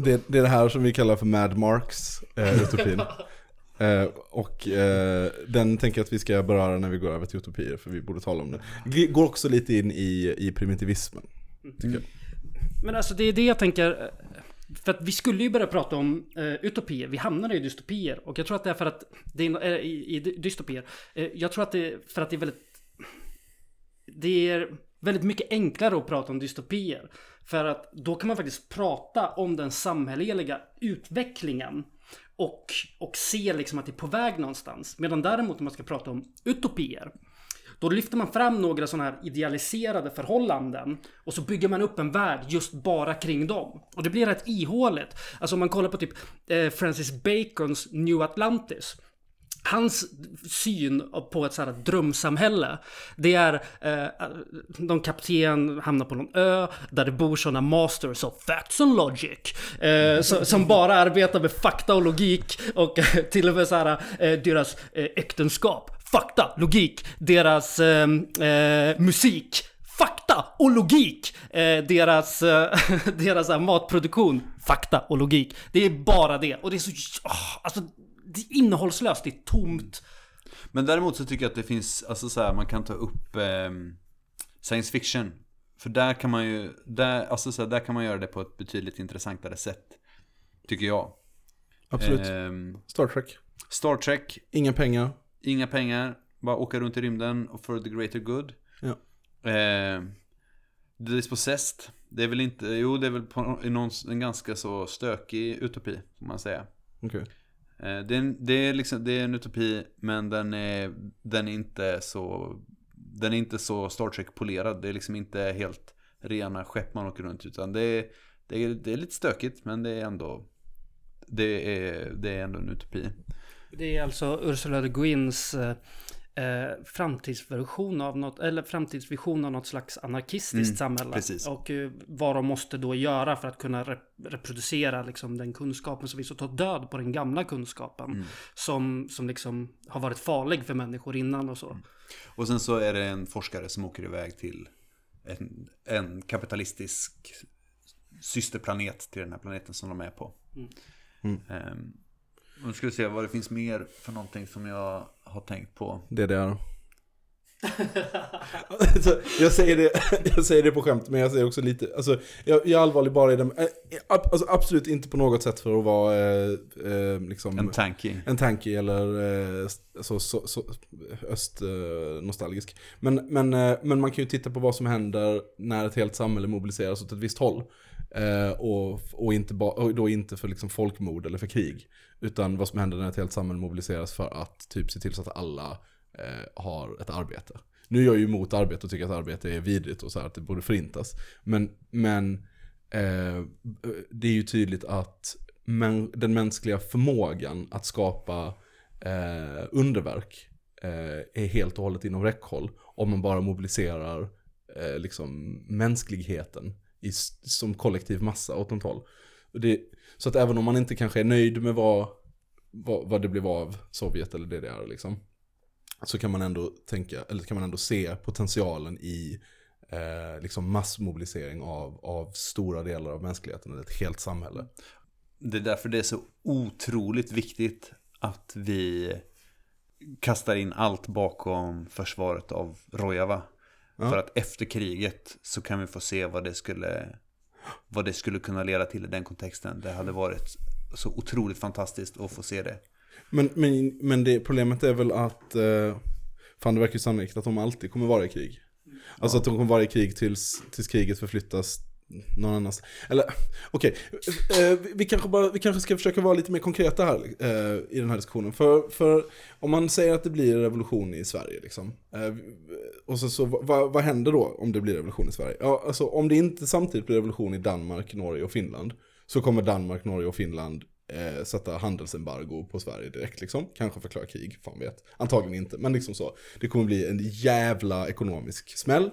Det, det är det här som vi kallar för Mad Marks eh, utopin. [LAUGHS] eh, och eh, den tänker jag att vi ska beröra när vi går över till utopier, för vi borde tala om det. Det går också lite in i, i primitivismen. Jag. Men alltså det är det jag tänker. eh, För att vi skulle ju börja prata om eh, utopier. Vi hamnade i dystopier. Och jag tror att det är för att det är, eh, i, i dystopier. Eh, jag tror att det är för att det är väldigt... Det är väldigt mycket enklare att prata om dystopier. För att då kan man faktiskt prata om den samhälleliga utvecklingen. Och, och se liksom att det är på väg någonstans. Medan däremot om man ska prata om utopier. Då lyfter man fram några sådana här idealiserade förhållanden och så bygger man upp en värld just bara kring dem. Och det blir rätt ihåligt. Alltså om man kollar på typ eh, Francis Bacons New Atlantis. Hans syn på ett så här drömsamhälle Det är eh, någon kapten hamnar på någon ö Där det bor sådana masters of facts and logic eh, som, Som bara arbetar med fakta och logik Och eh, till och med så här, eh, deras eh, äktenskap Fakta, logik Deras eh, eh, musik Fakta och logik! Eh, deras eh, [LAUGHS] deras här, matproduktion, fakta och logik. Det är bara det. Och det är så... Oh, alltså, det är innehållslöst, det är tomt. Men däremot så tycker jag att det finns, alltså så här, man kan ta upp ehm, science fiction. För där kan man ju, där, alltså så här, där kan man göra det på ett betydligt intressantare sätt. Tycker jag. Absolut. Ehm, Star Trek. Star Trek, Inga pengar. inga pengar, bara åka runt i rymden och for the greater good. Ja. Eh, The Dispossessed, det är väl inte, jo det är väl på, i någon, en ganska så stökig utopi, får man säga. Okej. Eh, Eh, det, är en, det, är liksom, det är en utopi, men den är, den är inte så, den är inte så Star Trek-polerad. Det är liksom inte helt rena skepp man åker runt, utan det är, det är, det är lite stökigt, men det är ändå, det är, det är ändå en utopi. Det är alltså Ursula de Guins eh, eh, framtidsversion av något, eller framtidsvision av något slags anarkistiskt Mm, samhälle. precis. Och eh, vad de måste då göra för att kunna rep reproducera liksom, den kunskapen som finns och ta död på den gamla kunskapen. Mm. Som, som liksom har varit farlig för människor innan och så. Och sen så är det en forskare som åker iväg till en, en kapitalistisk systerplanet till den här planeten som de är på. Mm. Um, nu ska vi se vad det finns mer för någonting som jag har tänkt på. DDR. alltså, [LAUGHS] jag, säger det, [LAUGHS] jag säger det på skämt, men jag säger också lite, alltså, jag, jag är allvarlig bara i den, eh, alltså, absolut inte på något sätt för att vara eh, eh, liksom, En tanky. en tanky eller eh, så, så, så, östnostalgisk. Men, men, eh, men man kan ju titta på vad som händer när ett helt samhälle mobiliseras åt ett visst håll. Eh, och, och, inte ba, och då inte för liksom folkmord eller för krig. Utan vad som händer när ett helt samhälle mobiliseras för att typ se till så att alla eh, har ett arbete. Nu är jag ju emot arbete och tycker att arbete är vidrigt och så här, att det borde förintas. Men, men eh, det är ju tydligt att men, den mänskliga förmågan att skapa eh, underverk eh, är helt och hållet inom räckhåll. Om man bara mobiliserar eh, liksom mänskligheten i, som kollektiv massa åt något håll. Och det, så att även om man inte kanske är nöjd med vad, vad, vad det blev av Sovjet eller DDR liksom. Så kan man ändå tänka, eller kan man ändå se potentialen i eh, liksom massmobilisering av, av stora delar av mänskligheten, eller ett helt samhälle. det är därför det är så otroligt viktigt att vi kastar in allt bakom försvaret av Rojava. Ja. För att efter kriget så kan vi få se vad det skulle vad det skulle kunna leda till i den kontexten. Det hade varit så otroligt fantastiskt att få se det. Men, men, men det, problemet är väl att, eh, fan det verkar ju sannolikt att de alltid kommer vara i krig. Alltså att de kommer vara i krig tills, tills kriget förflyttas någon annanstans. Eller okej, eh, eh, vi, vi, kanske bara, vi kanske ska försöka vara lite mer konkreta här eh, i den här diskussionen. För, för om man säger att det blir revolution i Sverige, liksom, eh, och så, så vad, vad händer då om det blir revolution i Sverige? Ja, alltså om det inte samtidigt blir revolution i Danmark, Norge och Finland, så kommer Danmark, Norge och Finland eh, sätta handelsembargo på Sverige direkt liksom. Kanske förklara krig, fan vet. Antagligen inte, men liksom så. Det kommer bli en jävla ekonomisk smäll.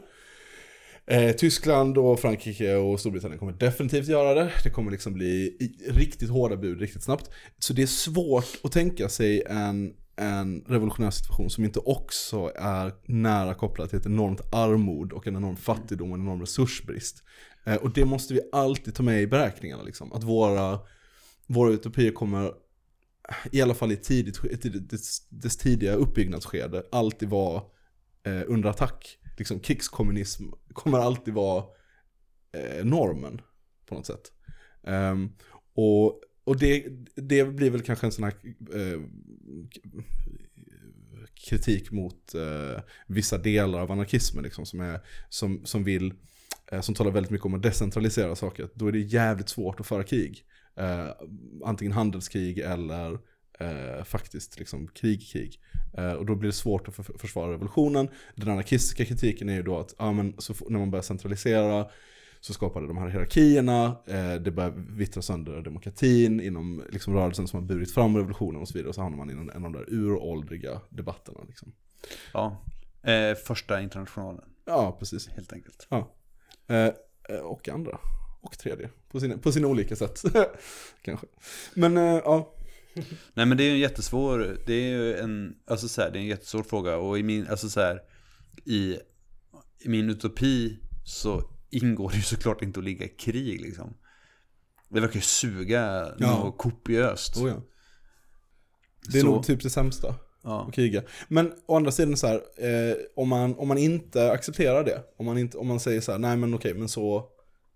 Eh, Tyskland och Frankrike och Storbritannien kommer definitivt göra det. Det kommer liksom bli riktigt hårda bud riktigt snabbt. Så det är svårt att tänka sig en, en revolutionär situation som inte också är nära kopplad till ett enormt armod och en enorm fattigdom och en enorm resursbrist. Eh, och det måste vi alltid ta med i beräkningarna liksom. Att våra, våra utopier kommer i alla fall i ett tidigt, tidigt dess, dess tidiga uppbyggnadsskede alltid vara eh, under attack. Liksom krigskommunism kommer alltid vara eh, normen på något sätt. Um, och och det, det blir väl kanske en sån här eh, kritik mot eh, vissa delar av anarkismen liksom, som, är, som, som vill eh, som talar väldigt mycket om att decentralisera saker, då är det jävligt svårt att föra krig. Eh, antingen handelskrig eller eh, faktiskt liksom krig-krig. Eh, och då blir det svårt att för, försvara revolutionen. Den anarkistiska kritiken är ju då att ja, men så, när man börjar centralisera så skapar det de här hierarkierna, eh, det börjar vittra sönder demokratin inom liksom, rörelsen som har burit fram revolutionen och så vidare. Och så hamnar man i en, en av de där uråldriga debatterna. Liksom. Ja. Eh, första internationalen, Ja, precis. helt enkelt. Ja. Eh, eh, och andra. Och tredje. På sina, på sina olika sätt. [LAUGHS] Kanske. Men ja. [LAUGHS] Nej men det är ju en jättesvår, det är ju en, alltså så här, det är en jättesvår fråga och i min, alltså så här, i, i min utopi så ingår det ju såklart inte att ligga i krig liksom. Det verkar ju suga Ja. något kopiöst. Oh, ja. Det är Så- nog typ det sämsta. Ja. att kriga. Men å andra sidan så här, eh, om, man, om man inte accepterar det, om man, inte, om man säger så här, nej men okej, men så,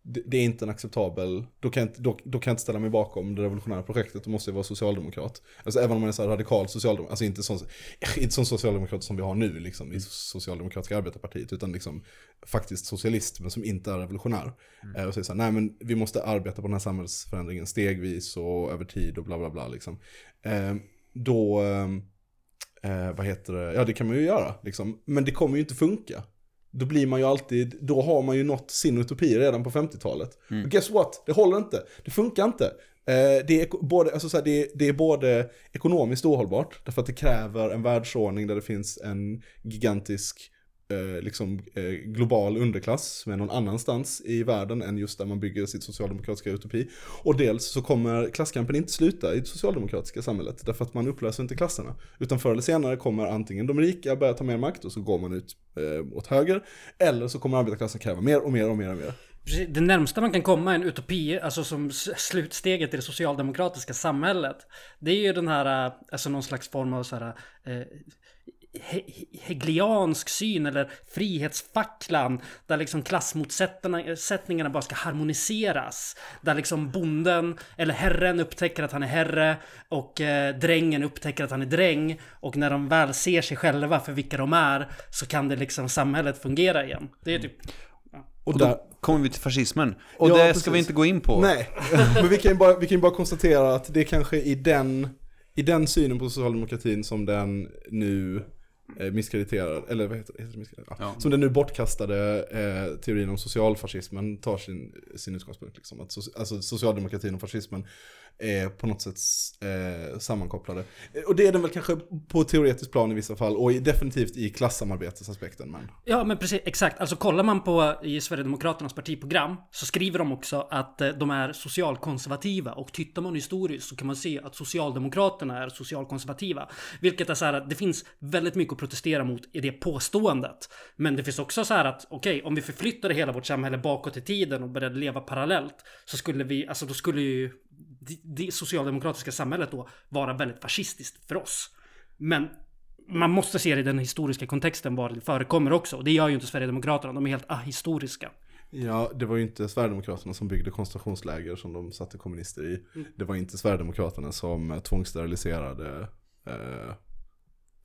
det, är inte en acceptabel, då kan, jag inte, då, då kan inte ställa mig bakom det revolutionära projektet, då måste jag vara socialdemokrat. Alltså även om man är så radikal socialdemokrat, alltså inte sån, [LAUGHS] inte sån socialdemokrat som vi har nu liksom i Socialdemokratiska arbetarpartiet, utan liksom faktiskt socialist, men som inte är revolutionär. Eh, och säger så här, nej men vi måste arbeta på den här samhällsförändringen stegvis och över tid och bla bla bla liksom. Eh, då, ehm, eh, vad heter det, ja det kan man ju göra liksom. Men det kommer ju inte funka. Då blir man ju alltid, då har man ju nått sin utopi redan på 50-talet. Och guess what? Det håller inte. Det funkar inte. Eh, det, är, både, alltså så här, det, är- det är både ekonomiskt ohållbart, därför att det kräver en världsordning där det finns en gigantisk eh, liksom, eh, global underklass som är någon annanstans i världen än just där man bygger sitt socialdemokratiska utopi. Och dels så kommer klasskampen inte sluta i det socialdemokratiska samhället därför att man upplöser inte klasserna. Utan förr eller senare kommer antingen de rika börja ta mer makt och så går man ut eh, åt höger eller så kommer arbetarklassen kräva mer och mer och mer och mer. Det närmsta man kan komma en utopi, alltså som slutsteget i det socialdemokratiska samhället. Det är ju den här, eh, alltså någon slags form av så här, eh, he- hegeliansk syn eller frihetsfacklan där liksom klassmotsättningarna bara ska harmoniseras. Där liksom bonden eller herren upptäcker att han är herre och eh, drängen upptäcker att han är dräng och när de väl ser sig själva för vilka de är så kan det liksom samhället fungera igen. Det är typ Och Och där, då kommer vi till fascismen. Och Ja, det precis. ska vi inte gå in på. Nej, [LAUGHS] men vi kan ju bara, vi kan ju bara konstatera att det är kanske i den, i den synen på socialdemokratin som den nu eh, misskrediterar, eller vad heter, heter det? Misskrediterar? Ja. Ja. Som den nu bortkastade eh, teorin om socialfascismen tar sin, sin utgångspunkt. Liksom. Att so, alltså, socialdemokratin och fascismen är på något sätt eh, sammankopplade. Och det är den väl kanske på teoretiskt plan i vissa fall och definitivt i klassamarbetesaspekten. Men... Ja men precis, exakt. Alltså kollar man på i Sverigedemokraternas partiprogram så skriver de också att eh, de är socialkonservativa och tittar man historiskt så kan man se att Socialdemokraterna är socialkonservativa. Vilket är så här att det finns väldigt mycket att protestera mot i det påståendet. Men det finns också så här att okej, om vi förflyttade hela vårt samhälle bakåt i tiden och började leva parallellt så skulle vi, alltså då skulle ju det, socialdemokratiska samhället då vara väldigt fascistiskt för oss. Men man måste se det i den historiska kontexten var det förekommer också. Och det gör ju inte Sverigedemokraterna, de är helt ahistoriska. Ja, det var ju inte Sverigedemokraterna som byggde koncentrationsläger som de satte kommunister i. Det var inte Sverigedemokraterna som tvångssteriliserade eh,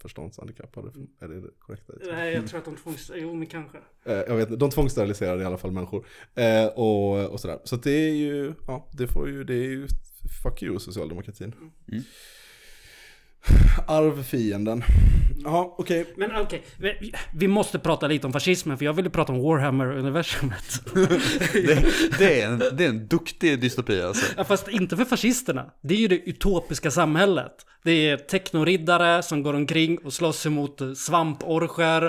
förståndshandikappade. Är det det korrekta? Nej, jag tror att de tvångs... Jo, men kanske. [LAUGHS] Eh, jag vet inte, de tvångssteriliserade i alla fall människor. Eh, och, och sådär. Så det är ju, ja, det får ju, det är ju fuck you socialdemokratin. Mm. Arvfienden. Ja, okej. Men okej, vi, vi måste prata lite om fascismen för jag ville prata om Warhammer-universumet. [LAUGHS] Det, det, är en, det är en duktig dystopi alltså. Ja, fast inte för fascisterna. Det är ju det utopiska samhället. Det är technoriddare som går omkring och slåss emot eh, svamporcher.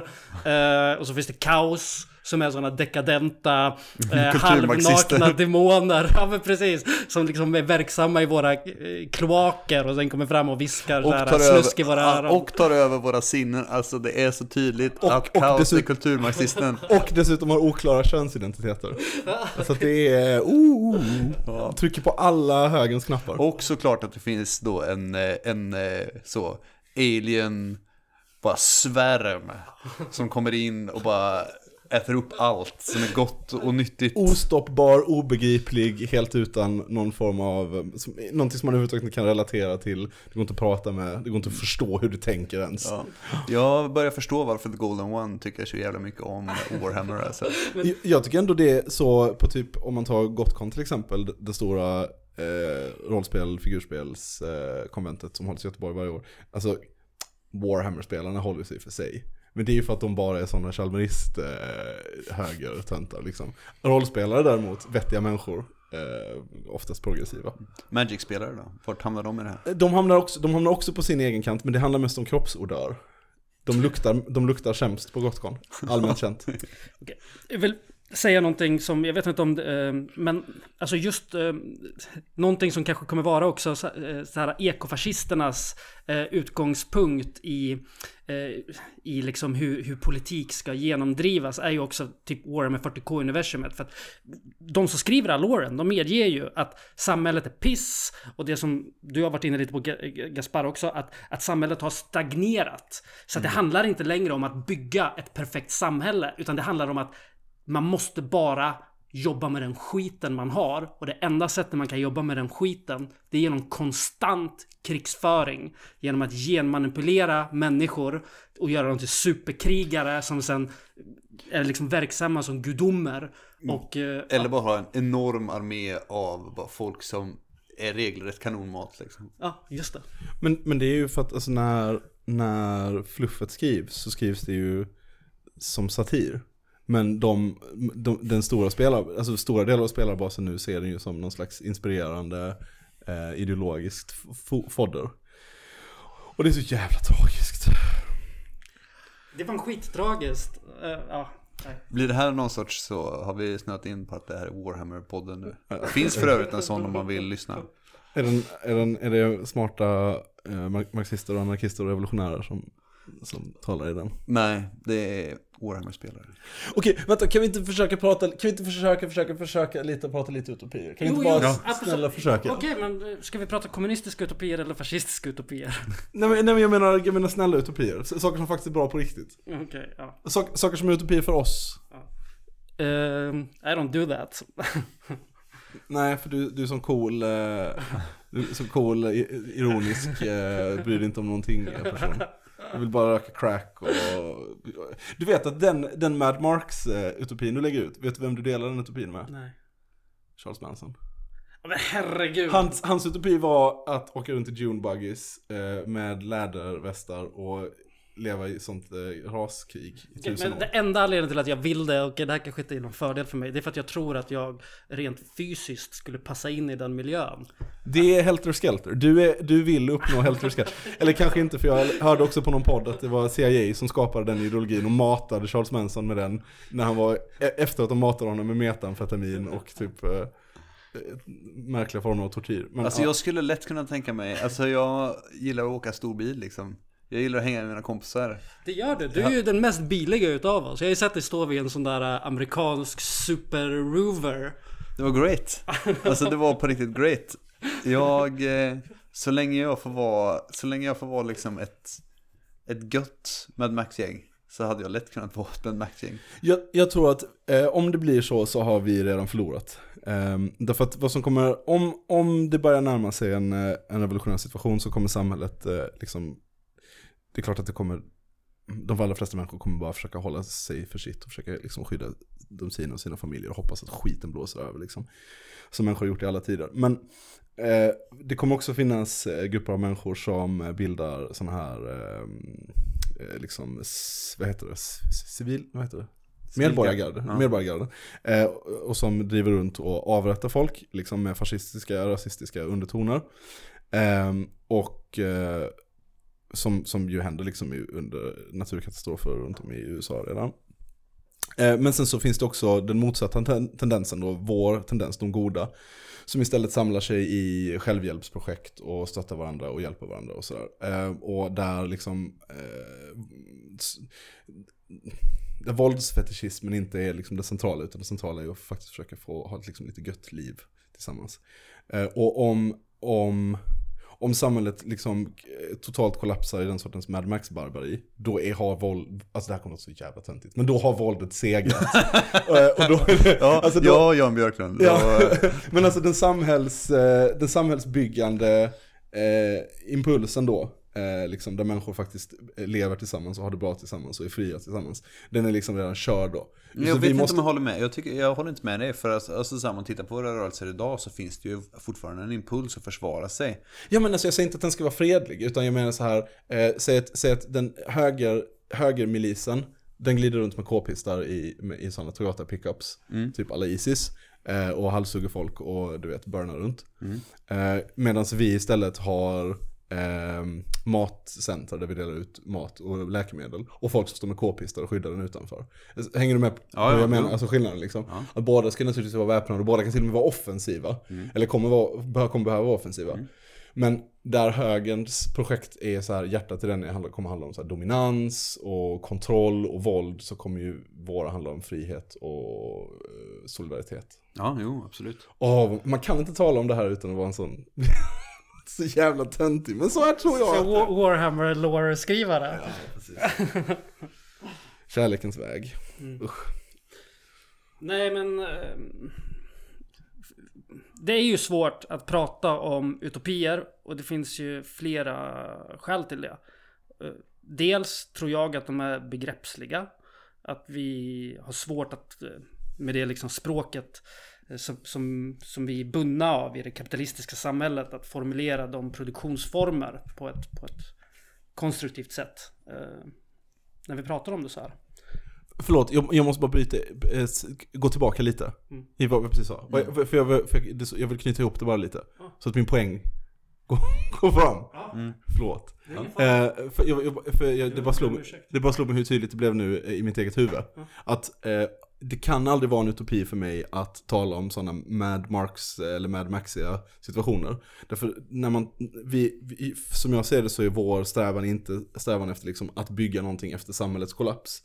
Eh, och så finns det kaos. Som är sådana dekadenta, eh, Kulturmarxister. halvnakna demoner. [LAUGHS] Ja men precis. Som liksom är verksamma i våra eh, kloaker och sen kommer fram och viskar Och såhär snusk i våra öron. och tar över våra sinnen, alltså det är så tydligt Och- att och kaos är dessutom- kulturmarxisten. [LAUGHS] Och dessutom har oklara könsidentiteter. Så att det är, oh, trycker på alla högens knappar. Och såklart att det finns då en, eh, en eh, så alien, bara svärm, som kommer in och bara äter upp allt som är gott och nyttigt. Ostoppbar, obegriplig, helt utan någon form av, som, någonting som man överhuvudtaget inte kan relatera till. Det går inte att prata med, det går inte att förstå hur du tänker ens. Ja. Jag börjar förstå varför The Golden One tycker så jävla mycket om Warhammer alltså. [LAUGHS] Jag- Jag tycker ändå det är så på typ, om man tar Gotcon till exempel, det- stora eh, rollspel, figurspels eh, som hålls i Göteborg varje år. Alltså, Warhammer-spelarna håller sig för sig. Men det är ju för att de bara är sådana Chalmerist eh, högertöntar liksom. Rollspelare däremot, vettiga människor, eh, oftast progressiva. Magic-spelare då? Vart hamnar de i det här? De hamnar, också, de hamnar också på sin egen kant, men det handlar mest om kroppsodör. De luktar, de luktar sämst på Gotcon, allmänt känt. [LAUGHS] Vill säga någonting som, jag vet inte om eh, men alltså just eh, någonting som kanske kommer vara också så, eh, så här ekofascisternas eh, utgångspunkt i, eh, i liksom hur, hur politik ska genomdrivas är ju också typ Warhammer 40K-universumet. För att de som skriver all Warren, de medger ju att samhället är piss och det som du har varit inne lite på Ga- Gaspar också, att, att samhället har stagnerat. Så att det handlar inte längre om att bygga ett perfekt samhälle, utan det handlar om att man måste bara jobba med den skiten man har. Och det enda sättet man kan jobba med den skiten, det är genom konstant krigsföring. Genom att genmanipulera människor och göra dem till superkrigare som sen är liksom verksamma som gudomer. Och... eh, Eller bara ha en enorm armé av folk som är regelrätt kanonmat liksom. Ja, just det. Men, men det är ju för att alltså, när, när fluffet skrivs så skrivs det ju som satir. Men de, de, den stora spelar, alltså stora delar av spelarbasen nu ser den ju som någon slags inspirerande eh, ideologiskt fo- fodder. Och det är så jävla tragiskt. Det var en skittragiskt. Eh, ja, nej. Blir det här någon sorts så har vi snöat in på att det här är Warhammer-podden nu. Det finns för övrigt en sån om man vill lyssna. Är, den, är, den, är det smarta eh, mar- marxister och anarkister och revolutionärer som, som talar i den? Nej, det är Warhammer-spelare. Okej, vänta, kan vi inte försöka prata, kan vi inte försöka, försöka, försöka lite, prata lite utopier? Kan vi inte bara absolut. snälla försöka? Okej, men eh, ska vi prata kommunistiska utopier eller fascistiska utopier? [LAUGHS] Nej men, nej men jag menar, jag menar snälla utopier. S- Saker som faktiskt är bra på riktigt. Okej, ja. Sak, saker som är utopier för oss. Ehm, I don't do that. [LAUGHS] Nej, för du, du är som cool, eh, du är som cool, ironisk, eh, bryr dig inte om någonting person. [LAUGHS] Du vill bara röka crack och... Du vet att den, den Mad Marks-utopin du lägger ut, vet du vem du delar den utopin med? Nej. Charles Manson. Men herregud. Hans, hans utopi var att åka runt i June buggies eh, med lädervästar och leva i sånt eh, raskrig i tusen men år. det enda anledningen till att jag vill det, och det här kanske inte är någon fördel för mig, det är för att jag tror att jag rent fysiskt skulle passa in i den miljön. Det är Helter Skelter. Du, är, du vill uppnå Helter Skelter. Eller kanske inte, för jag hörde också på någon podd att det var CIA som skapade den ideologin och matade Charles Manson med den. När han var, e- efter att de matade honom med metamfetamin och typ eh, eh, märkliga former av tortyr. Men, Alltså ja. jag skulle lätt kunna tänka mig, alltså jag gillar att åka stor bil liksom. Jag gillar att hänga med mina kompisar. Det gör du. Du är ju den mest biliga utav oss. Jag har ju sett dig stå vid en sån där eh, amerikansk super rover. Det var great. Alltså det var på riktigt great. Jag, eh, så länge jag får vara, så länge jag får vara liksom ett, ett gött Mad Max-gäng. Så hade jag lätt kunnat vara ett Mad Max-gäng. Jag, jag tror att eh, om det blir så så har vi redan förlorat. Ehm, därför att vad som kommer, om, om det börjar närma sig en, eh, en revolutionär situation så kommer samhället eh, liksom, det är klart att det kommer, de allra flesta människor kommer bara försöka hålla sig för sitt och försöka liksom skydda de sina och sina familjer och hoppas att skiten blåser över liksom. Som människor har gjort i alla tider. Men eh, det kommer också finnas eh, grupper av människor som eh, bildar sådana här, eh, eh, liksom, vad heter det, civil, vad heter det? Medborgargarde, Ja. Eh, och som driver runt och avrättar folk, liksom med fascistiska, rasistiska undertoner. Ehm, och eh, som, som ju händer liksom under naturkatastrofer runt om i USA redan. Eh, men sen så finns det också den motsatta tendensen då, vår tendens, de goda. Som istället samlar sig i självhjälpsprojekt och stöttar varandra och hjälper varandra och sådär. Eh, och där liksom eh, där våldsfetischismen inte är liksom det centrala, utan det centrala är att faktiskt försöka få ha ett liksom lite gött liv tillsammans. Och om, om, om samhället liksom eh, totalt kollapsar i den sortens Mad Max-barbari, då är, har våld, alltså det här kommer att så jävla töntigt, men då har våldet segrat. [LAUGHS] Eh, och då, [LAUGHS] Ja, alltså då, ja Jan Björklund. Ja, Ja. [LAUGHS] men alltså den, samhälls, eh, den samhällsbyggande eh, impulsen då, eh, liksom, där människor faktiskt eh, lever tillsammans och har det bra tillsammans och är fria tillsammans, den är liksom redan körd då. Jag Så vet vi inte måste- om jag håller med. Jag, tycker, jag håller inte med dig. För att, alltså, så här, om man tittar på våra rörelser idag så finns det ju fortfarande en impuls att försvara sig. Ja men alltså jag säger inte att den ska vara fredlig, utan jag menar så här, eh, säg, att, säg att den höger, högermilisen, den glider runt med k-pistar i, med, i sådana Toyota pickups, typ alla Isis, eh, och halshugger folk och du vet, burnar runt. Eh, Medan vi istället har eh, matcentra där vi delar ut mat och läkemedel. Och folk som står med k-pistar och skyddar den utanför. Hänger du med på Ja, vad ja, jag menar? Alltså skillnaden liksom. Att båda ska naturligtvis vara väpnade och båda kan till och med vara offensiva. Eller kommer, vara, kommer behöva vara offensiva. Men där högerns projekt är så här, hjärtat i den handlar- kommer handla om så dominans och kontroll och våld så kommer ju våra handla om frihet och eh, solidaritet. Ja, jo, absolut. Åh, man kan inte tala om det här utan att vara en sån så jävla töntig. Men så här tror jag. Så att det- Wa- Warhammer lore-skrivare. Kärlekens väg. Nej men... ehm, Det är ju svårt att prata om utopier och det finns ju flera skäl till det. Eh, Dels tror jag att de är begreppsliga. Att vi har svårt att eh, med det liksom språket som, som, som vi är bundna av i det kapitalistiska samhället att formulera de produktionsformer på ett, på ett konstruktivt sätt. eh, När vi pratar om det så här. Förlåt, jag, jag måste bara bryta, eh, gå tillbaka lite. I vad jag precis sa. Jag- För, för, jag, vill- för jag, jag vill knyta ihop det bara lite. Så att min poäng [LAUGHS] går, går fram. Förlåt. Eh, för jag, jag, för jag, det, bara slog, mig- det bara slog mig hur tydligt det blev nu eh, i mitt eget huvud. Att eh, det kan aldrig vara en utopi för mig att tala om sådana Mad Marks eller Mad Maxiga situationer. Därför när man, vi, vi, som jag ser det så är vår strävan inte strävan efter liksom att bygga någonting efter samhällets kollaps.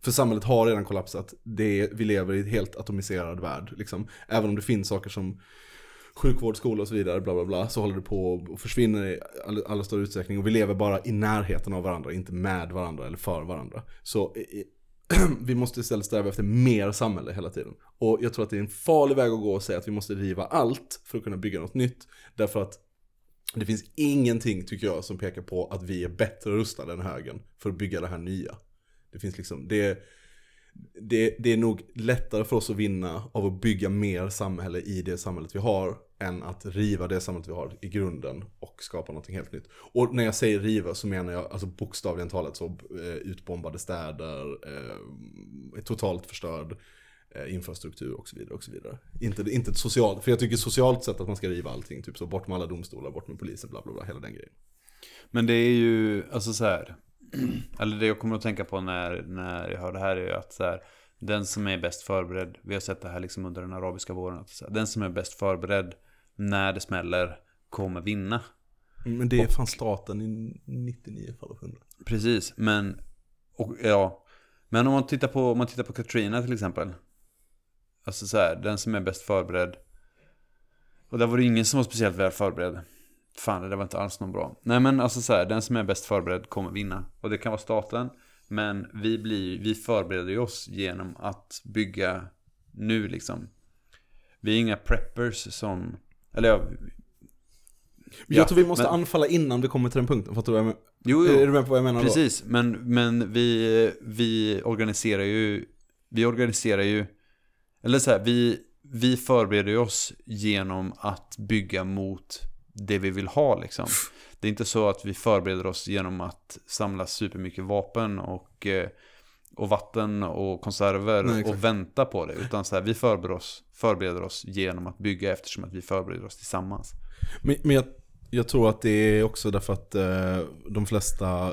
För samhället har redan kollapsat, det, vi lever i en helt atomiserad värld. Liksom. Även om det finns saker som sjukvård, skola och så vidare, bla bla bla, så håller det på och försvinner i all, alla större utsträckning. Och vi lever bara i närheten av varandra, inte med varandra eller för varandra. Så [CLEARS THROAT] vi måste istället sträva efter mer samhälle hela tiden. Och jag tror att det är en farlig väg att gå och säga att vi måste riva allt för att kunna bygga något nytt. Därför att det finns ingenting, tycker jag, som pekar på att vi är bättre rustade än högern för att bygga det här nya. Det finns liksom, det, det, det är nog lättare för oss att vinna av att bygga mer samhälle i det samhället vi har än att riva det samhället vi har i grunden och skapa någonting helt nytt. Och när jag säger riva så menar jag alltså bokstavligen talat så eh, utbombade städer, eh, totalt förstörd eh, infrastruktur och så vidare. Och så vidare. Inte, inte ett socialt, för jag tycker socialt sett att man ska riva allting, typ så bort med alla domstolar, bort med polisen, bla bla bla, hela den grejen. Men det är ju, alltså så här. [CLEARS THROAT] Eller det jag kommer att tänka på när, när jag hör det här är ju att så här, den som är bäst förberedd, vi har sett det här liksom under den arabiska våren, att så här, den som är bäst förberedd när det smäller kommer vinna. Men det är fan staten i 99 fall av 100. Precis, men... Och, ja. Men om man tittar på, om man tittar på Katrina till exempel. Alltså så här, den som är bäst förberedd. Och där var det ingen som var speciellt väl förberedd. Fan, det där var inte alls någon bra. Nej men alltså så här, den som är bäst förberedd kommer vinna. Och det kan vara staten. Men vi, blir, vi förbereder oss genom att bygga nu liksom. Vi är inga preppers som... Eller ja, Jag Ja, tror vi måste men- anfalla innan vi kommer till den punkten. Fattar du vad jag menar? Jo, jo. Är du med på vad jag menar då? Precis, men, men vi, vi organiserar ju, vi organiserar ju, eller så här, vi, vi förbereder oss genom att bygga mot det vi vill ha liksom. Det är inte så att vi förbereder oss genom att samla supermycket vapen och, eh, och vatten och konserver Nej, och vänta på det. Utan så här, vi förbereder oss, förbereder oss genom att bygga eftersom att vi förbereder oss tillsammans. Men, men jag, jag tror att det är också därför att eh, de flesta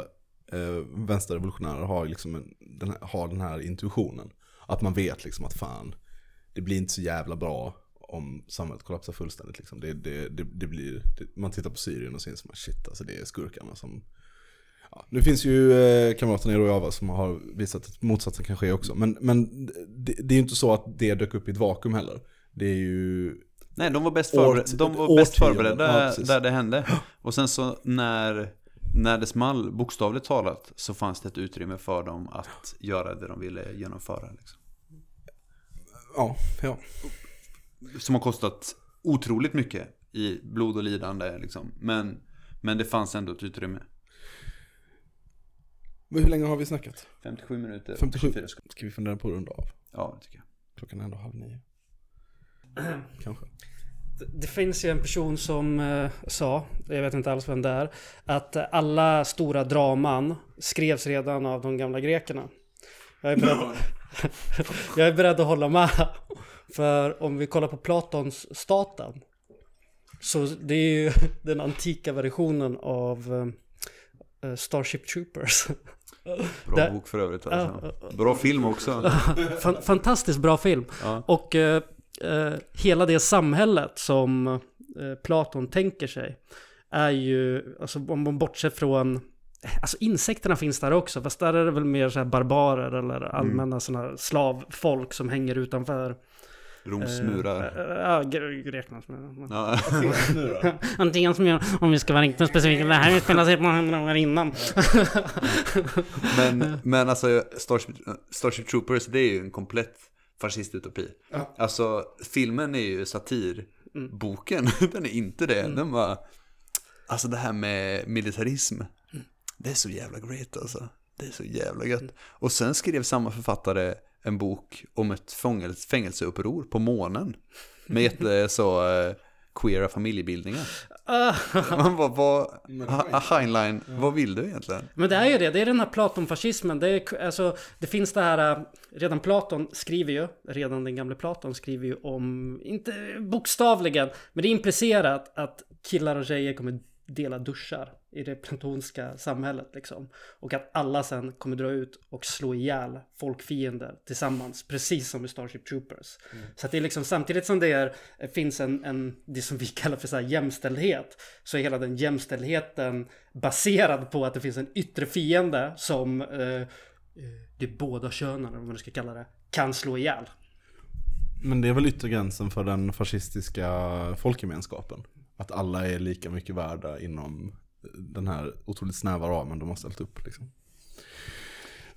eh, vänsterrevolutionärer har, liksom en, den här, har den här intuitionen. Att man vet liksom att fan, det blir inte så jävla bra om samhället kollapsar fullständigt. Liksom. Det, det, det, det blir, man tittar på Syrien och så inser man shit, alltså det är skurkarna som... Ja, nu finns ju eh, kamraterna i Rojava som har visat att motsatsen kan ske också. Men, men det, det är ju inte så att det dök upp i ett vakuum heller. Det är ju Nej, de var bäst, Årt- förberedda, de var bäst förberedda ja, där det hände. Och sen så när, när det small, bokstavligt talat, så fanns det ett utrymme för dem att göra det de ville genomföra. Liksom. Ja, ja. Som har kostat otroligt mycket i blod och lidande. Liksom. Men, men det fanns ändå ett utrymme. Men hur länge har vi snackat? 57 minuter. 57. 24 sekunder. Ska vi fundera på att runda av? Ja, det tycker jag. Klockan är ändå halv nio. [CLEARS THROAT] Kanske. Det finns ju en person som eh, sa, jag vet inte alls vem det är, att eh, alla stora draman skrevs redan av de gamla grekerna. Jag är beredd, [LAUGHS] jag är beredd att hålla med. För om vi kollar på Platons staten. Så det är ju [LAUGHS] den antika versionen av eh, Starship Troopers. [LAUGHS] Bra Där- bok för övrigt. Alltså. Bra film också. Fan- Fantastiskt bra film. Ja. Och eh, eh, hela det samhället som eh, Platon tänker sig är ju, alltså om man bortser från Alltså insekterna finns där också, fast där är det väl mer så här barbarer eller allmänna sådana slavfolk som hänger utanför. Roms eh, murar. eh, Ja, gre- Greklands murar. Ja. [LAUGHS] Antingen som gör, om vi ska vara riktigt specifika, det här utspelar sig på hundra år innan. [LAUGHS] Men, men alltså Starship, Starship Troopers det är ju en komplett fascistutopi. Alltså filmen är ju satir. Boken, [LAUGHS] den är inte det. Den var, alltså det här med militarism. Det är så jävla great alltså. Det är så jävla gött. Och sen skrev samma författare en bok om ett fängelseuppror på månen. Med jätte [LAUGHS] så eh, queera familjebildningar. Man bara, vad, Heinlein, vad vill du egentligen? Men det är ju det, det är den här Platonfascismen. Det, är, alltså, det finns det här, äh, redan Platon skriver ju, redan den gamle Platon skriver ju om, inte bokstavligen, men det är implicerat att killar och tjejer kommer dela duschar i det platonska samhället liksom. Och att alla sen kommer dra ut och slå ihjäl folkfiender tillsammans, precis som i Starship Troopers. Så att det är liksom samtidigt som det är, finns en, en, det som vi [LAUGHS] kallar för så här jämställdhet, så är hela den jämställdheten baserad på att det finns en yttre fiende som eh, eh, de båda könen, eller vad man ska kalla det, kan slå ihjäl. Men det är väl yttre gränsen för den fascistiska folkgemenskapen. Att alla är lika mycket värda inom den här otroligt snäva ramen de har ställt upp. Liksom.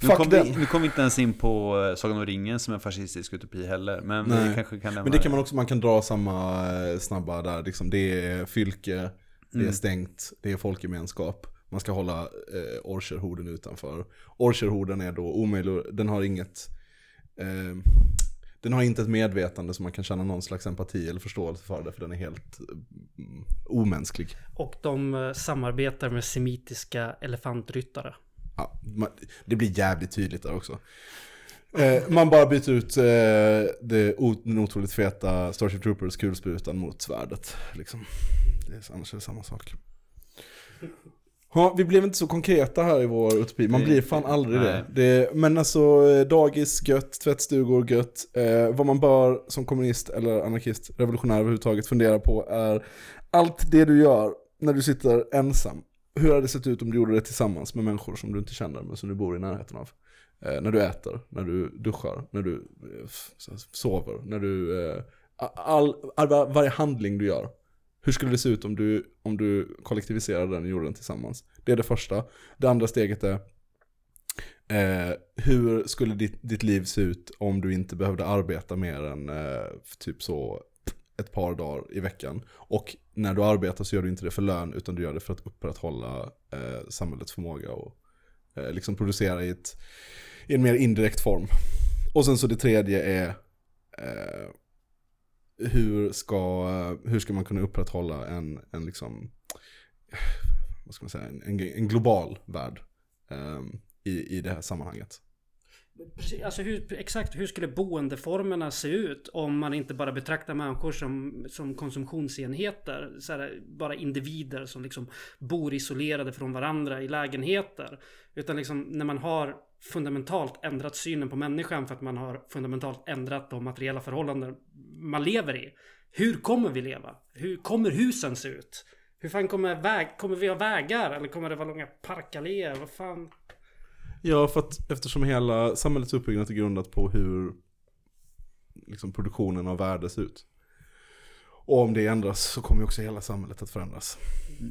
Nu kom, vi, nu kom vi inte ens in på eh, Sagan om ringen som en fascistisk utopi heller. Men Nej. vi kanske kan lämna Men det kan man också, man kan dra samma eh, snabba där. Liksom, det är fylke, det Mm. är stängt, det är folkgemenskap. Man ska hålla eh, Orcherhorden utanför. Orcherhorden är då omöjlig, den har inget... Eh, den har inte ett medvetande som man kan känna någon slags empati eller förståelse för det, för den är helt mm, omänsklig. Och de eh, samarbetar med semitiska elefantryttare. Ja, det blir jävligt tydligt där också. Eh, man bara byter ut eh, det, den otroligt feta Starship Troopers kulsprutan mot svärdet. Liksom. Det är, annars är det samma sak. Ja, vi blev inte så konkreta här i vår utopi. Man blir fan aldrig det. det. Men alltså, eh, dagis gött, tvättstugor gött. Eh, vad man bör som kommunist eller anarkist, revolutionär överhuvudtaget fundera på är allt det du gör när du sitter ensam, hur hade det sett ut om du gjorde det tillsammans med människor som du inte känner men som du bor i närheten av? Eh, när du äter, när du duschar, när du eh, sover, när du... Eh, all, all, varje handling du gör. Hur skulle det se ut om du, om du kollektiviserade den och gjorde den tillsammans? Det är det första. Det andra steget är Eh, hur skulle ditt, ditt liv se ut om du inte behövde arbeta mer än eh, typ så ett par dagar i veckan? Och när du arbetar så gör du inte det för lön utan du gör det för att upprätthålla eh, samhällets förmåga och eh, liksom producera i, ett, i en mer indirekt form. Och sen så det tredje är eh, hur, ska, hur ska man kunna upprätthålla en, en liksom, vad ska man säga, en, en, global värld um, i, i det här sammanhanget. Precis, alltså hur, exakt hur skulle boendeformerna se ut om man inte bara betraktar människor som, som konsumtionsenheter? Så här, bara individer som liksom bor isolerade från varandra i lägenheter. Utan liksom när man har fundamentalt ändrat synen på människan för att man har fundamentalt ändrat de materiella förhållanden man lever i. Hur kommer vi leva? Hur kommer husen se ut? Hur fan kommer, väg, kommer vi ha vägar? Eller kommer det vara långa parkalléer? Vad fan? Ja, för att eftersom hela samhällets uppbyggnad är grundat på hur liksom, produktionen av värde ser ut. Och om det ändras så kommer ju också hela samhället att förändras.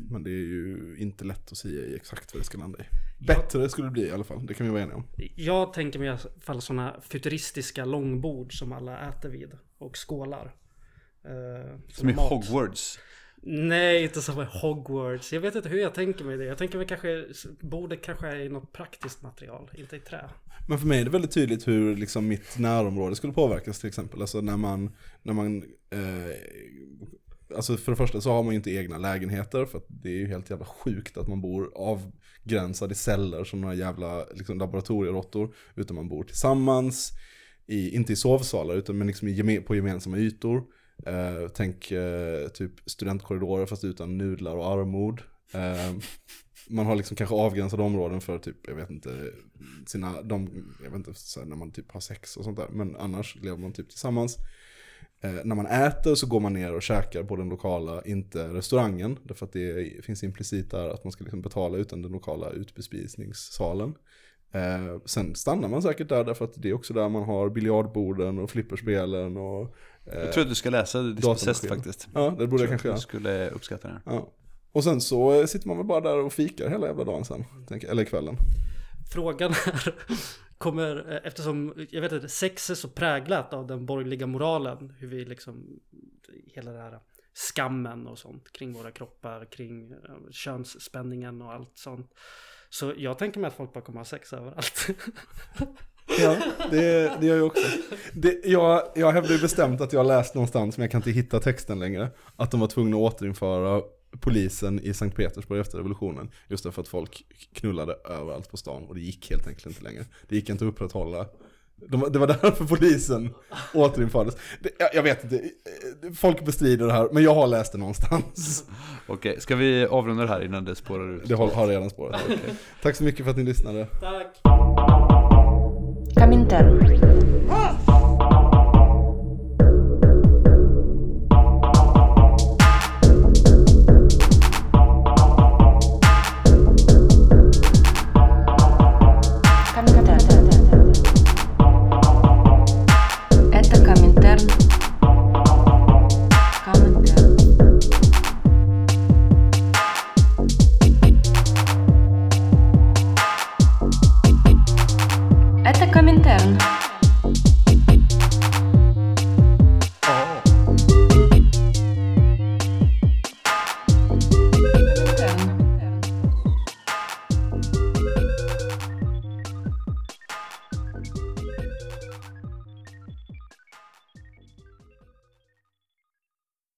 Men det är ju inte lätt att säga exakt vad det ska landa i. Bättre skulle det bli i alla fall, det kan vi vara eniga om. Jag tänker mig i alla fall sådana futuristiska långbord som alla äter vid och skålar. Eh, Som i mat. Hogwarts. Nej, inte som i Hogwarts. Jag vet inte hur jag tänker mig det. Jag tänker mig kanske bordet kanske är i något praktiskt material, inte i trä. Men för mig är det väldigt tydligt hur liksom, mitt närområde skulle påverkas till exempel. Alltså när man, när man eh, Alltså för det första så har man ju inte egna lägenheter för att det är ju helt jävla sjukt att man bor avgränsad i celler som några jävla liksom, laboratorieråttor. Utan man bor tillsammans, i, inte i sovsalar utan men liksom i, på gemensamma ytor. Eh, tänk eh, typ studentkorridorer fast utan nudlar och armod. Eh, man har liksom kanske avgränsade områden för typ, jag vet inte, sina, de, jag vet inte, här, när man typ har sex och sånt där. Men annars lever man typ tillsammans. Eh, när man äter så går man ner och käkar på den lokala, inte restaurangen. Därför att det finns implicit där att man ska liksom betala utan den lokala utbespisningssalen. Eh, sen stannar man säkert där därför att det är också där man har biljardborden och flipperspelen och... Eh, Jag tror att du ska läsa Dispossessed faktiskt. Ja, det borde jag tror kanske att göra. du skulle uppskatta det. Ja. Och sen så sitter man väl bara där och fikar hela jävla dagen sen. Eller kvällen. Frågan är, kommer, eftersom jag vet inte, sex är så präglat av den borgerliga moralen, hur vi liksom, hela det här skammen och sånt kring våra kroppar, kring eh, könsspänningen och allt sånt. Så jag tänker mig att folk bara kommer ha sex överallt. [LAUGHS] Ja, det, det gör jag också. Det, jag, jag hävdar ju bestämt att jag har läst någonstans, men jag kan inte hitta texten längre, att de var tvungna att återinföra polisen i Sankt Petersburg efter revolutionen. Just därför att folk knullade överallt på stan och det gick helt enkelt inte längre. Det gick inte att upprätthålla. De, det var därför polisen återinfördes. Det, jag, jag vet inte, folk bestrider det här, men jag har läst det någonstans. Okej, ska vi avrunda det här innan det spårar ut? Det har, har redan spårat. Tack så mycket för att ni lyssnade. Tack! Caminteiro.